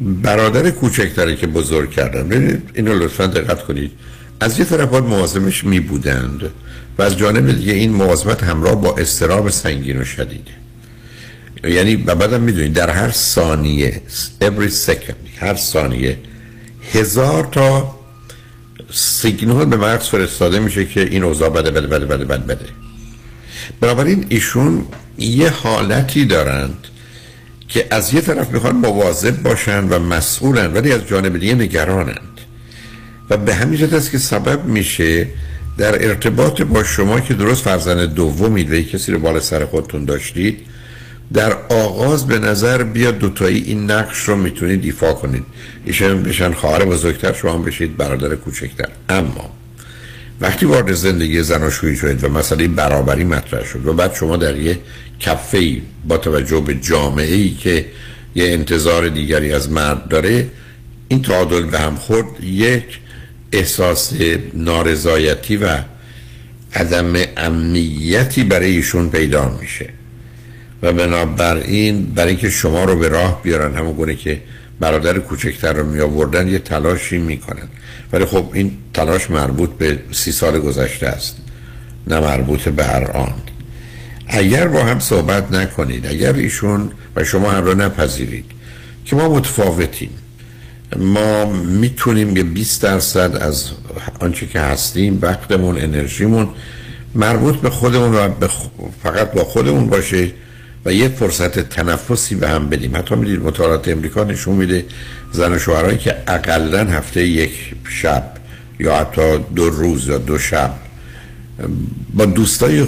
برادر کوچکتره که بزرگ کردن. ببینید اینو لطفا دقت کنید. از یه طرف باید مواظبش می بودند و از جانب دیگه این مواظبت همراه با استراب سنگین و شدیده یعنی و بعدم می‌دونید در هر ثانیه every second هر ثانیه هزار تا سیگنال به مغز فرستاده میشه که این اوضاع بده بده بده بده بده بده. بنابراین ایشون یه حالتی دارند که از یه طرف می‌خوان مواظب باشن و مسئولن ولی از جانب دیگه نگرانند. و به همین جهت است که سبب میشه در ارتباط با شما که درست فرزند دومی و کسی رو بالا سر خودتون داشتید در آغاز به نظر بیاد دوتایی این نقش رو می‌تونید ایفا کنید. ایشان بشن خواهر بزرگتر شما بشید برادر کوچکتر. اما وقتی وارد زندگی زناشویی شدید و مسئله برابری مطرح شد و بعد شما در یه کفه ای با توجه به جامعه ای که یه انتظار دیگری از مرد داره این تعادل به هم خورد یک احساس نارضایتی و عدم امنیتی برای ایشون پیدا میشه. و بنابراین برای اینکه شما رو به راه بیارن همون گونه که برادر کوچکتر رو می یه تلاشی می‌کنن. ولی خب این تلاش مربوط به سی سال گذشته است نه مربوط به هر آن. اگر با هم صحبت نکنید اگر ایشون و شما هم رو نپذیرید که ما متفاوتیم. ما می‌تونیم که 20 درصد از آنچه که هستیم وقتمون انرژیمون مربوط به خودمون و فقط با خودمون باشه و یه فرصت تنفسی به هم بدیم. حتی می‌دید مطالعات امریکا نشون میده زن و شوهرهایی که اقلا هفته یک شب یا حتی دو روز یا دو شب با دوستای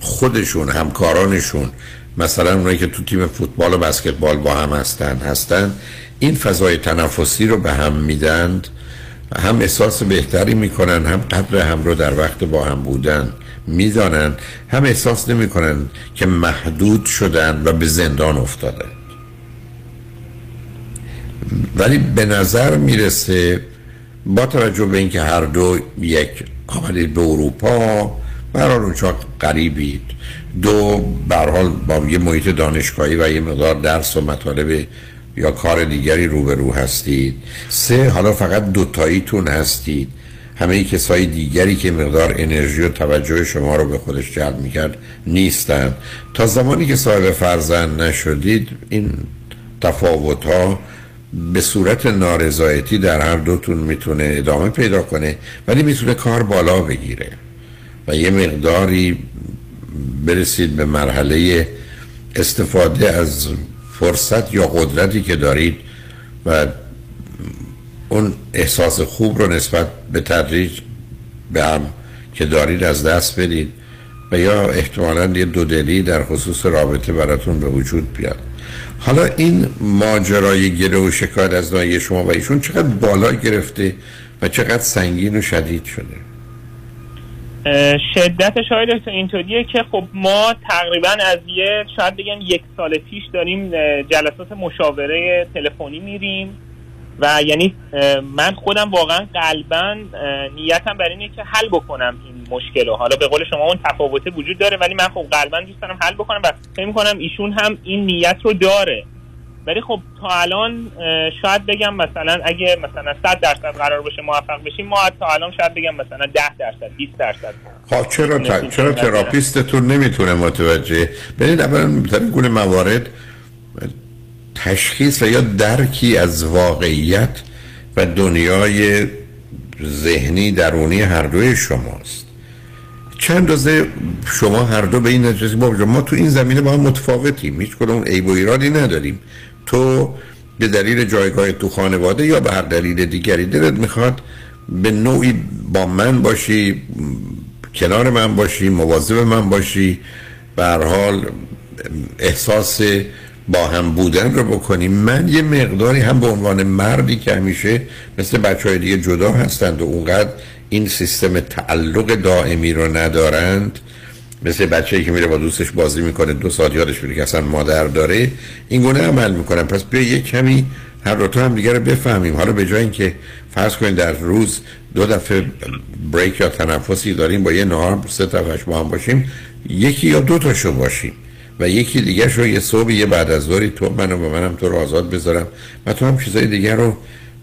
خودشون همکارانشون مثلا اونایی که تو تیم فوتبال و بسکتبال با هم هستن هستن این فضای تنفسی رو به هم میدند هم احساس بهتری می‌کنن هم قدر هم رو در وقت با هم بودن می‌دانند هم احساس نمی‌کنن که محدود شدن و به زندان افتادن. ولی به نظر می‌رسه با توجه به اینکه هر دو یک آمدید به اروپا برحال اونجا قریبید دو برحال با یه محیط دانشگاهی و یه مقدار درس و مطالب یا کار دیگری روبرو هستید؟ سه حالا فقط دوتاییتون هستید. همه کسای دیگری که مقدار انرژی و توجه شما رو به خودش جلب می‌کرد نیستن. تا زمانی که صاحب فرزند نشدید این تفاوت ها به صورت نارضایتی در هر دوتون می‌تونه ادامه پیدا کنه ولی می‌تونه کار بالا بگیره و یه مقداری برسید به مرحله استفاده از فرصت یا قدرتی که دارید و اون احساس خوب رو نسبت به تدریج به هم که دارید از دست بدید و یا احتمالا یه دودلی در خصوص رابطه براتون به وجود بیاد. حالا این ماجرای گره و شکایت از نایه شما و ایشون چقدر بالا گرفته و چقدر سنگین و شدید شده؟ شدت شاید اینطوریه که خب ما تقریبا از یه شاید بگم یک سال پیش داریم جلسات مشاوره تلفنی میریم و یعنی من خودم واقعا قلبا نیتم بر اینه که حل بکنم این مشکل رو. حالا به قول شما اون تفاوته وجود داره ولی من خب قلبا دوست دارم حل بکنم و فکر کنم ایشون هم این نیت رو داره. ولی خب تا الان شاید بگم مثلا اگه مثلا 100 درصد قرار باشه موفق بشیم ما تا الان شاید بگم مثلا 10 درصد 20 درصد. خب چرا تا... چرا تراپیستتون نمی‌تونه متوجه؟ ببینید اولا در گونه موارد تشخیص و یا درکی از واقعیت و دنیای ذهنی درونی هر دوی شماست. چند روزه شما هر دو به این نتیجه ما تو این زمینه با هم متفاوتیم هیچ کدوم عیب و ایرادی نداریم. تو به دلیل جایگاه تو خانواده یا به هر دلیل دیگری دلت می‌خواد به نوعی با من باشی کنار من باشی مواظب من باشی به حال احساس با هم بودن رو بکنیم من یه مقداری هم به عنوان مردی که همیشه مثل بچه های دیگه جدا هستند و اونقدر این سیستم تعلق دائمی رو ندارند مثل بچه‌ای که میره با دوستش بازی می‌کنه دو سال یادش میره که اصلا مادر داره. این گونه عمل می‌کنن. پس بیا یه کمی هر دو هم دیگه رو بفهمیم. حالا به جای اینکه فرض کنید در روز دو دفعه بریک یا تنفسی داریم با یه نهار سه دفعهش با هم باشیم یکی یا دو تاشو باشیم و یکی دیگه شو یه صبح یه بعد از ظهری تو منو و منم تو رو آزاد بذارم و تو هم چیزای دیگه رو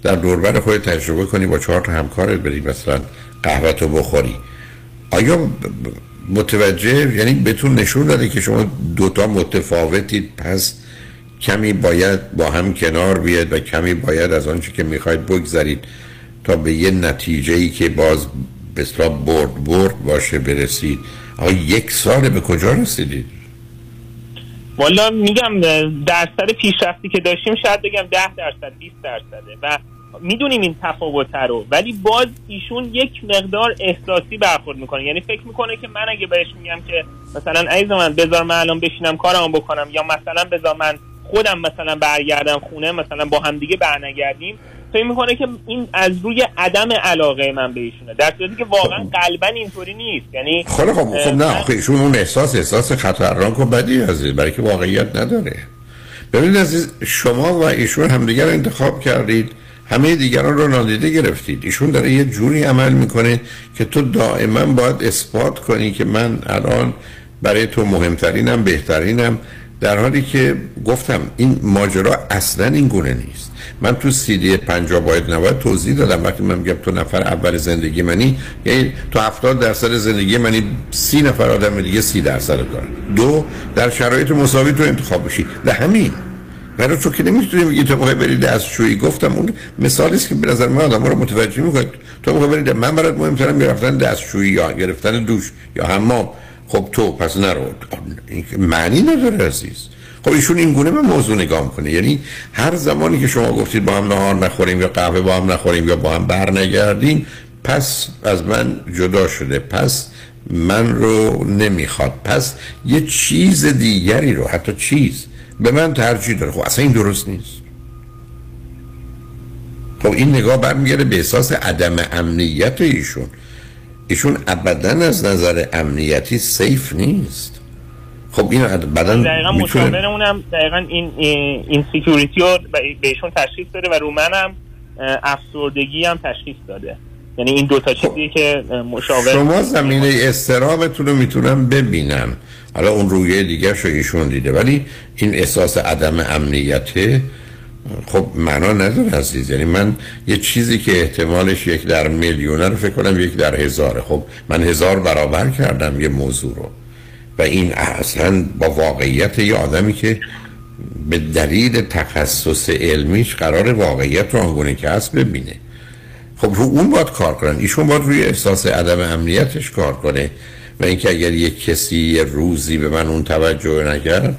در دوربر خود تجربه کنی با چهار تا همکارت بری مثلا قهوه تو بخوری. آیا متوجه یعنی بهتون نشون داده که شما دوتا متفاوتید. پس کمی باید با هم کنار بیاد و کمی باید از آنچه که می‌خواید بگذارید تا به یه نتیجه ای که باز به برد برد باشه برسید. آقا یک سال به کجا رسیدید؟ والا میگم درصد پیشرفتی که داشتیم شاید بگم ده درصد 20 درصده. و می‌دونیم این تفاوت رو ولی باز ایشون یک مقدار احساسی برخورد می‌کنه. یعنی فکر می‌کنه که من اگه بهش میگم که مثلا عزیز من بذار من الان بشینم کارمو بکنم یا مثلا بذار من خودم مثلا برگردم خونه مثلا با هم دیگه برنگردیم فکر می‌کنه که این از روی عدم علاقه من به ایشونه. در صورتی که واقعا قلبا اینطوری نیست. یعنی خب خب خب نه آخه ایشون اون احساس احساس خطرناک و بدی عزیز برای که واقعیت نداره. ببینید عزیز شما و ایشون همدیگر انتخاب کردید. همه دیگران رو نادیده گرفتید. ایشون داره یه جوری عمل می‌کنه که تو دائما باید اثبات کنی که من الان برای تو مهمترینم بهترینم در حالی که گفتم این ماجرا اصلا این گونه نیست. من تو سی دی 50 باید نباید توضیح دادم. وقتی من میگم تو نفر اول زندگی منی یعنی تو 70 درصد زندگی منی سی نفر آدم دیگه سی درصد دارن. دو در شرایط مساوی تو انتخاب بشی. ده همین. برای تو که نمی‌تونی بگی تو موقع بری دستشویی. گفتم اون مثالی است که به نظر من آدم رو متوجه می‌کنه. تو موقع بری من برات مهمترم گرفتن دستشویی یا گرفتن دوش یا حمام. خب تو پس نرو. معنی نداره عزیز. خب ایشون این گونه به موضوع نگاه می‌کنه. یعنی هر زمانی که شما گفتید با هم نهار نخوریم یا قهوه با هم نخوریم یا با هم بر نگردیم پس از من جدا شده. پس من رو نمی‌خواد. پس یه چیز دیگری رو حتی چیز به من ترجیح داره. خب اصلا این درست نیست. خب این نگاه برمیگرده به احساس عدم امنیت ایشون. ایشون ابدا از نظر امنیتی safe نیست. خب این بدن دقیقا می‌تونه مشاور اونم دقیقا این insecurity رو بهشون تشخیص داده و رو منم افسردگی هم تشخیص داده. یعنی این دوتا چیزی که مشاور شما زمینه اضطرابتون رو می‌تونم ببینم حالا اون رویه دیگه شو ایشون دیده. ولی این احساس عدم امنیته خب معنا نداره عزیز. یعنی من یه چیزی که احتمالش یک در میلیونه رو فکر کنم یک در هزاره. خب من هزار برابر کردم یه موضوع رو. و این اصلا با واقعیت یه آدمی که به دلیل تخصص علمیش قرار واقعیت رو آنگونه که هست ببینه. خب رو اون باید کار کنن. ایشون باید روی احساس عدم امنیتش کار کنه. و اینکه اگر یک کسی یه روزی به من اون توجه نکرد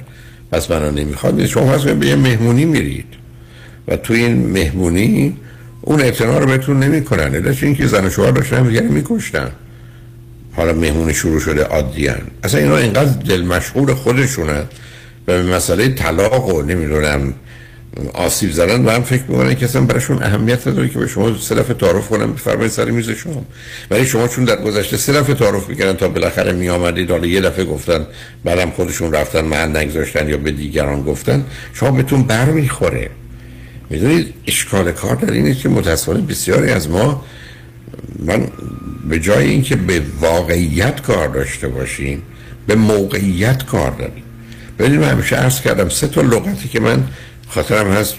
پس منو نمی‌خواد. شما پس به یه مهمونی میرید. و تو این مهمونی اون اعتنا رو بهتون نمی‌کنن. علتش این که زن و شوهر داشتن دیگه میکشتن. حالا مهمونی شروع شده عادیان اصلا اینا اینقدر دل مشغول خودشونن و به مسئله طلاق و نمی‌دونم آسیب زدن و هم فکر می‌کنن که اصلا براشون اهمیت نداره که به شما سه دفعه تعارف کنن بفرمایید سر میز شما. ولی شما چون در گذشته سه دفعه تعارف می‌کردن تا بالاخره می آمدید حالا یه دفعه گفتن بعدم خودشون رفتن محل نگذاشتن یا به دیگران گفتن شما بهتون بر می‌خوره. می‌دونید اشکال کار در اینه که متاسفانه بسیاری از ما من به جای اینکه به واقعیت کار داشته باشیم به موقعیت کار داریم. ببینید من همیشه عرض کردم سه تا لغتی که من خاطرم هست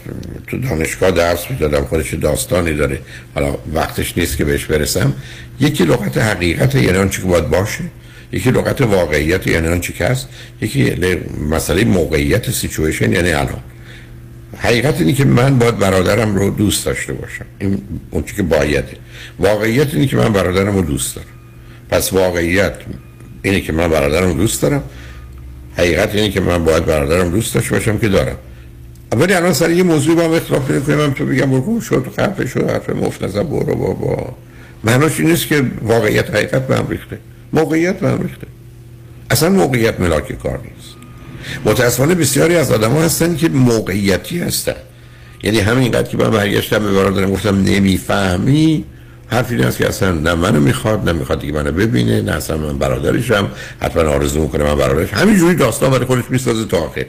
تو دانشگاه درس می‌دادم خودش داستانی داره. حالا وقتش نیست که بهش برسم. یکی لغت حقیقت یعنی آنچه که باید باشه. یکی لغت واقعیت یعنی آنچه که هست. یکی مسئله موقعیت سیچویشن یعنی الان. حقیقت اینه که من باید برادرم رو دوست داشته باشم. این اون که بایده. واقعیت اینه که من برادرم رو دوست دارم. پس واقعیت اینه که من برادرم رو دوست دارم. حقیقت اینه که من باید برادرم دوست داشته باشم که دارم. ولی الان سر یه موضوع با هم اختلاف پیدا کنیم من تو بگم برو شد خفه شد حرف مفت نزن برو بابا. معناش این نیست که واقعیت حقیقت به هم ریخته. موقعیت به هم ریخته. اصلا موقعیت ملاک کار نیست. متاسفانه بسیاری از آدم ها هستن که موقعیتی هستن. یعنی همینقدر که من برگشتم به برادرم گفتم نمی‌فهمی حرف این است که اصلا نه منو می‌خواد نه می‌خواد دیگه منو ببینه نه اصلا من برادرشم حتما آرزو می‌کنه من برادرش. همینجوری داستان برای خودش می‌سازه تا آخر.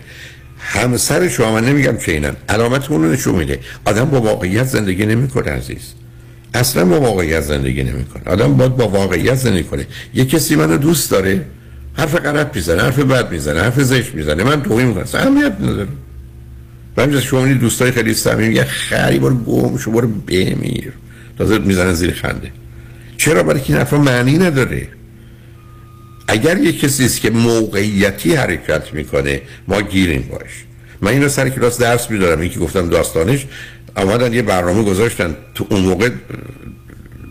همسر شما من نمیگم که اینن علامت اون رو نشون میده. آدم با واقعیت زندگی نمی‌کنه عزیز. اصلا با واقعیت زندگی نمی‌کنه. آدم باید با واقعیت زندگی کنه. یه کسی منو دوست داره حرف غلط می‌زنه حرف بد می‌زنه حرف زشت می‌زنه من توهین می‌کنم. اهمیت نداره. من شما این دوستای خیلی صمیمی میگه خری برو گم شو برو بمیر. تازه می‌زنه زیر خنده. چرا؟ برای که این حرفا معنی نداره. اگر یک کسی است که موقعیتی حرکت می‌کنه ما گیریم باش. من این رو سر کلاس درس میدارم این که گفتم داستانش. آمدن یه برنامه گذاشتن تو اون موقع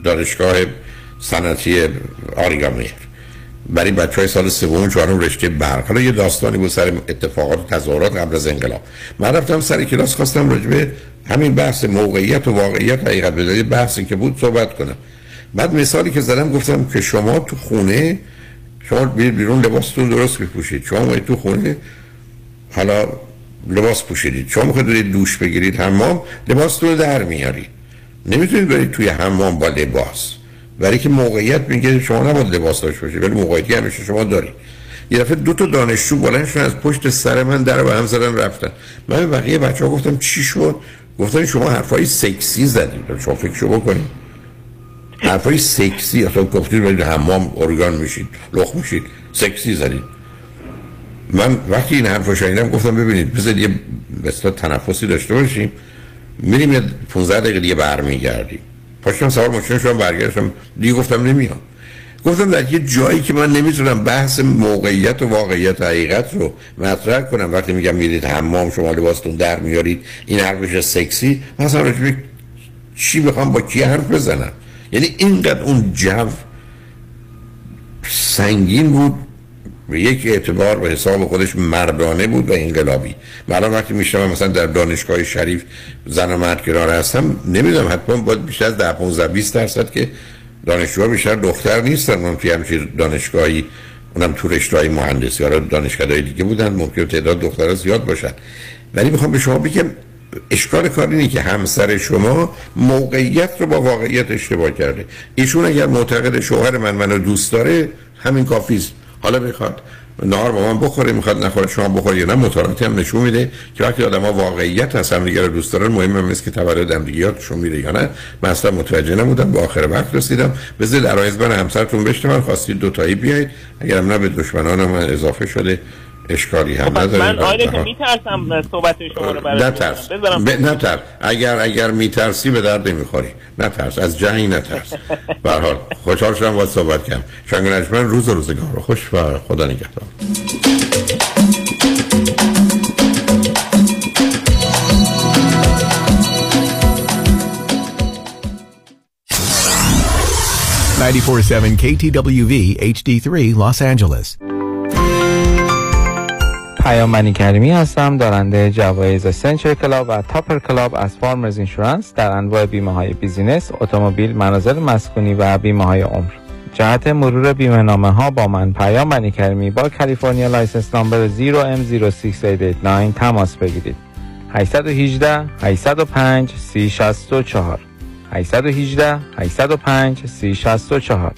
دانشگاه صنعتی آریگامی برای بچه های سال سوم چهارم رشته برق. حالا یه داستانی بود سر اتفاقات و تظاهرات قبل از انقلاب. من رفتم سر کلاس خواستم راجبه همین بحث موقعیت و واقعیت حقیقت بداری بحثی که بود صحبت کنم. بعد مثالی که زدم گفتم که شما تو خونه شما بیرون بیرون لباستون درست بپوشید شما تو خونه حالا لباس پوشیدید. شما می‌خواید دوش بگیرید حمام لباستون رو در میارید. نمی‌تونید برید توی حمام با لباس. برای که موقعیت میگه شما نباید لباس داشته باشید ولی موقعیتی همیشه شما دارید یه دفعه دو تا دانشجو بلند شدن از پشت سر من در به هم زدن رفتن. من به بقیه بچه ها گفتم چی شد؟ گفتن شما حرفای سکسی زدید. شما فکر شو بکنید. حرفای سکسی اصلا گفتید برید حمام ارگان میشید لخ میشید سکسی زدید. من وقتی این حرفو شنیدم گفتم ببینید بذارید یه مثلا تنفسی داشته باشیم میریم یه 15 دقیقه دیگه برمیگردیم. پاشتم سوار ماشین شدم برگردم دیگه گفتم نمیام. گفتم در یه جایی که من نمی‌تونم بحث موقعیت و واقعیت حقیقت رو مطرح کنم. وقتی میگم میرید حمام شما لباستون در میارید این حرفش سکسی مثلا چی بخوام با کی حرف بزنم؟ یعنی اینقدر اون جو سنگین بود به یک اعتبار به حساب خودش مردانه بود و انقلابی. من وقتی میشنم مثلا در دانشگاه شریف زن و مرد کنار هستم نمی‌دونم حتما باید بیشتر از 10 15 20 درصد که دانشجوها بیشتر دختر نیستن. من توی همچین دانشگاهی اونم تو رشته مهندسی یا دانشگاه دیگه بودن ممکن تعداد دخترها زیاد باشن. ولی می‌خوام به شما بگم اشکال کار اینه که همسر شما موقعیت رو با واقعیت اشتباه کرده. ایشون اگر معتقد شوهر من منو دوست داره همین کافیست حالا می‌خواد نهار با من بخوره می‌خواد نخوره شما بخوره یا نه مطالعاتی هم نشون میده که وقتی آدم ها واقعیت هست هم دیگه دوست دارن مهم هم که تولد هم دیگه یادشون میره یا نه. من اصلا متوجه نبودم به آخر وقت رسیدم. بذارید در من همسرتون بشته من خواستید دوتایی بیایید اگر نه به دشمنان من اضافه شده. اشکالی هم خب، نداره. من آیده که میترسم صحبت شما رو برای نترس. ب... نترس. اگر اگر میترسی به درد نمی‌خوری. نترس. از جنگ نترس. به حال خوشحال شدم با صحبت کردم. شنگ نجمن روز روزگار رو. خوش و خدا نگهدار. Ninety-four-seven KTWV HD3 Los Angeles. پیام کریمی هستم. دارنده جوایز Century Club و Topper Club از Farmers Insurance در انواع بیمه های business، اتومبیل، منازل مسکونی و بیمه های عمر. جهت مرور بیمه نامه ها با من پیام منی کریمی با California License number 0M06889 تماس بگیرید. 818 805 3064 818 805 3064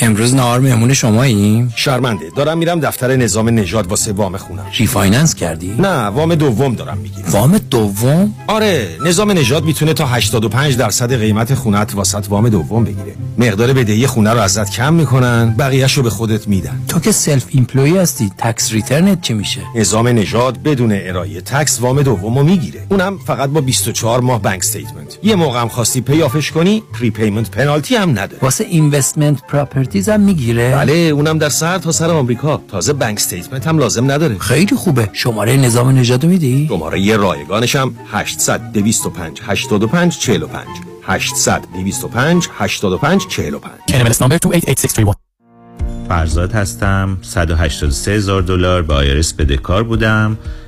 امروز نهار مهمون شماییم؟ شرمنده دارم میرم دفتر نظام نژاد واسه وام خونم refinance کردی؟ نه وام دوم دارم می‌گیرم وام دوم؟ آره نظام نژاد می‌تونه تا 85 درصد قیمت خونت واست وام دوم بگیره مقدار بدهی خونه رو ازت کم می‌کنن بقیهش رو به خودت میدن تو که self-employed هستی tax return ت چی میشه؟ نظام نژاد بدون ارائه tax وام دومو می‌گیره اونم فقط با 24 ماه bank statement یه موقع هم خواستی pay off ش کنی prepayment penalty هم نداره واسه investment properties هم می‌گیره؟ بله اونم در سر تا سر آمریکا. تازه bank statement هم لازم نداره. خیلی خوبه. شماره نظام نژاد میدی؟ شماره یه رایگانش هم 800 225 85 45 800 225 85 45 NMLS number 288631 فرزاد هستم. 183 هزار دلار به IRS بدهکار بودم.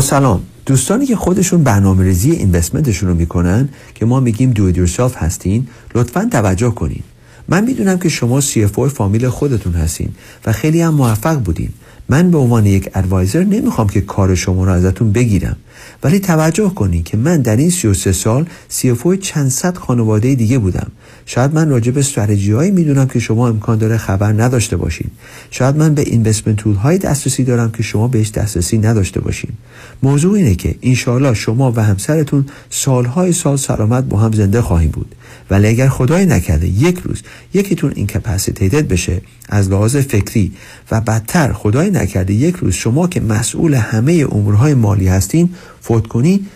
سلام. دوستانی که خودشون برنامه ریزی investment شون رو می‌کنن که ما میگیم دو یورسلف هستین لطفا توجه کنین. من می‌دونم که شما CFO فامیل خودتون هستین و خیلی هم موفق بودین. من به عنوان یک ادوایزر نمی‌خوام که کار شما رو ازتون بگیرم. ولی توجه کنید که من در این 33 سال CFO چند صد خانواده دیگه بودم. شاید من راجع به استراتژی هایی می‌دونم که شما امکان داره خبر نداشته باشین. شاید من به اینوستمنت تول های دسترسی دارم که شما بهش دسترسی نداشته باشین. موضوع اینه که انشاءالله شما و همسرتون سالهای سال سلامت با هم زنده خواهیم بود. ولی اگر خدای نکرده یک روز یکیتون اینکپاسیتیتد بشه از لحاظ فکری و بدتر خدای نکرده یک روز شما که مسئول همه امورهای مالی هستین فوت کنین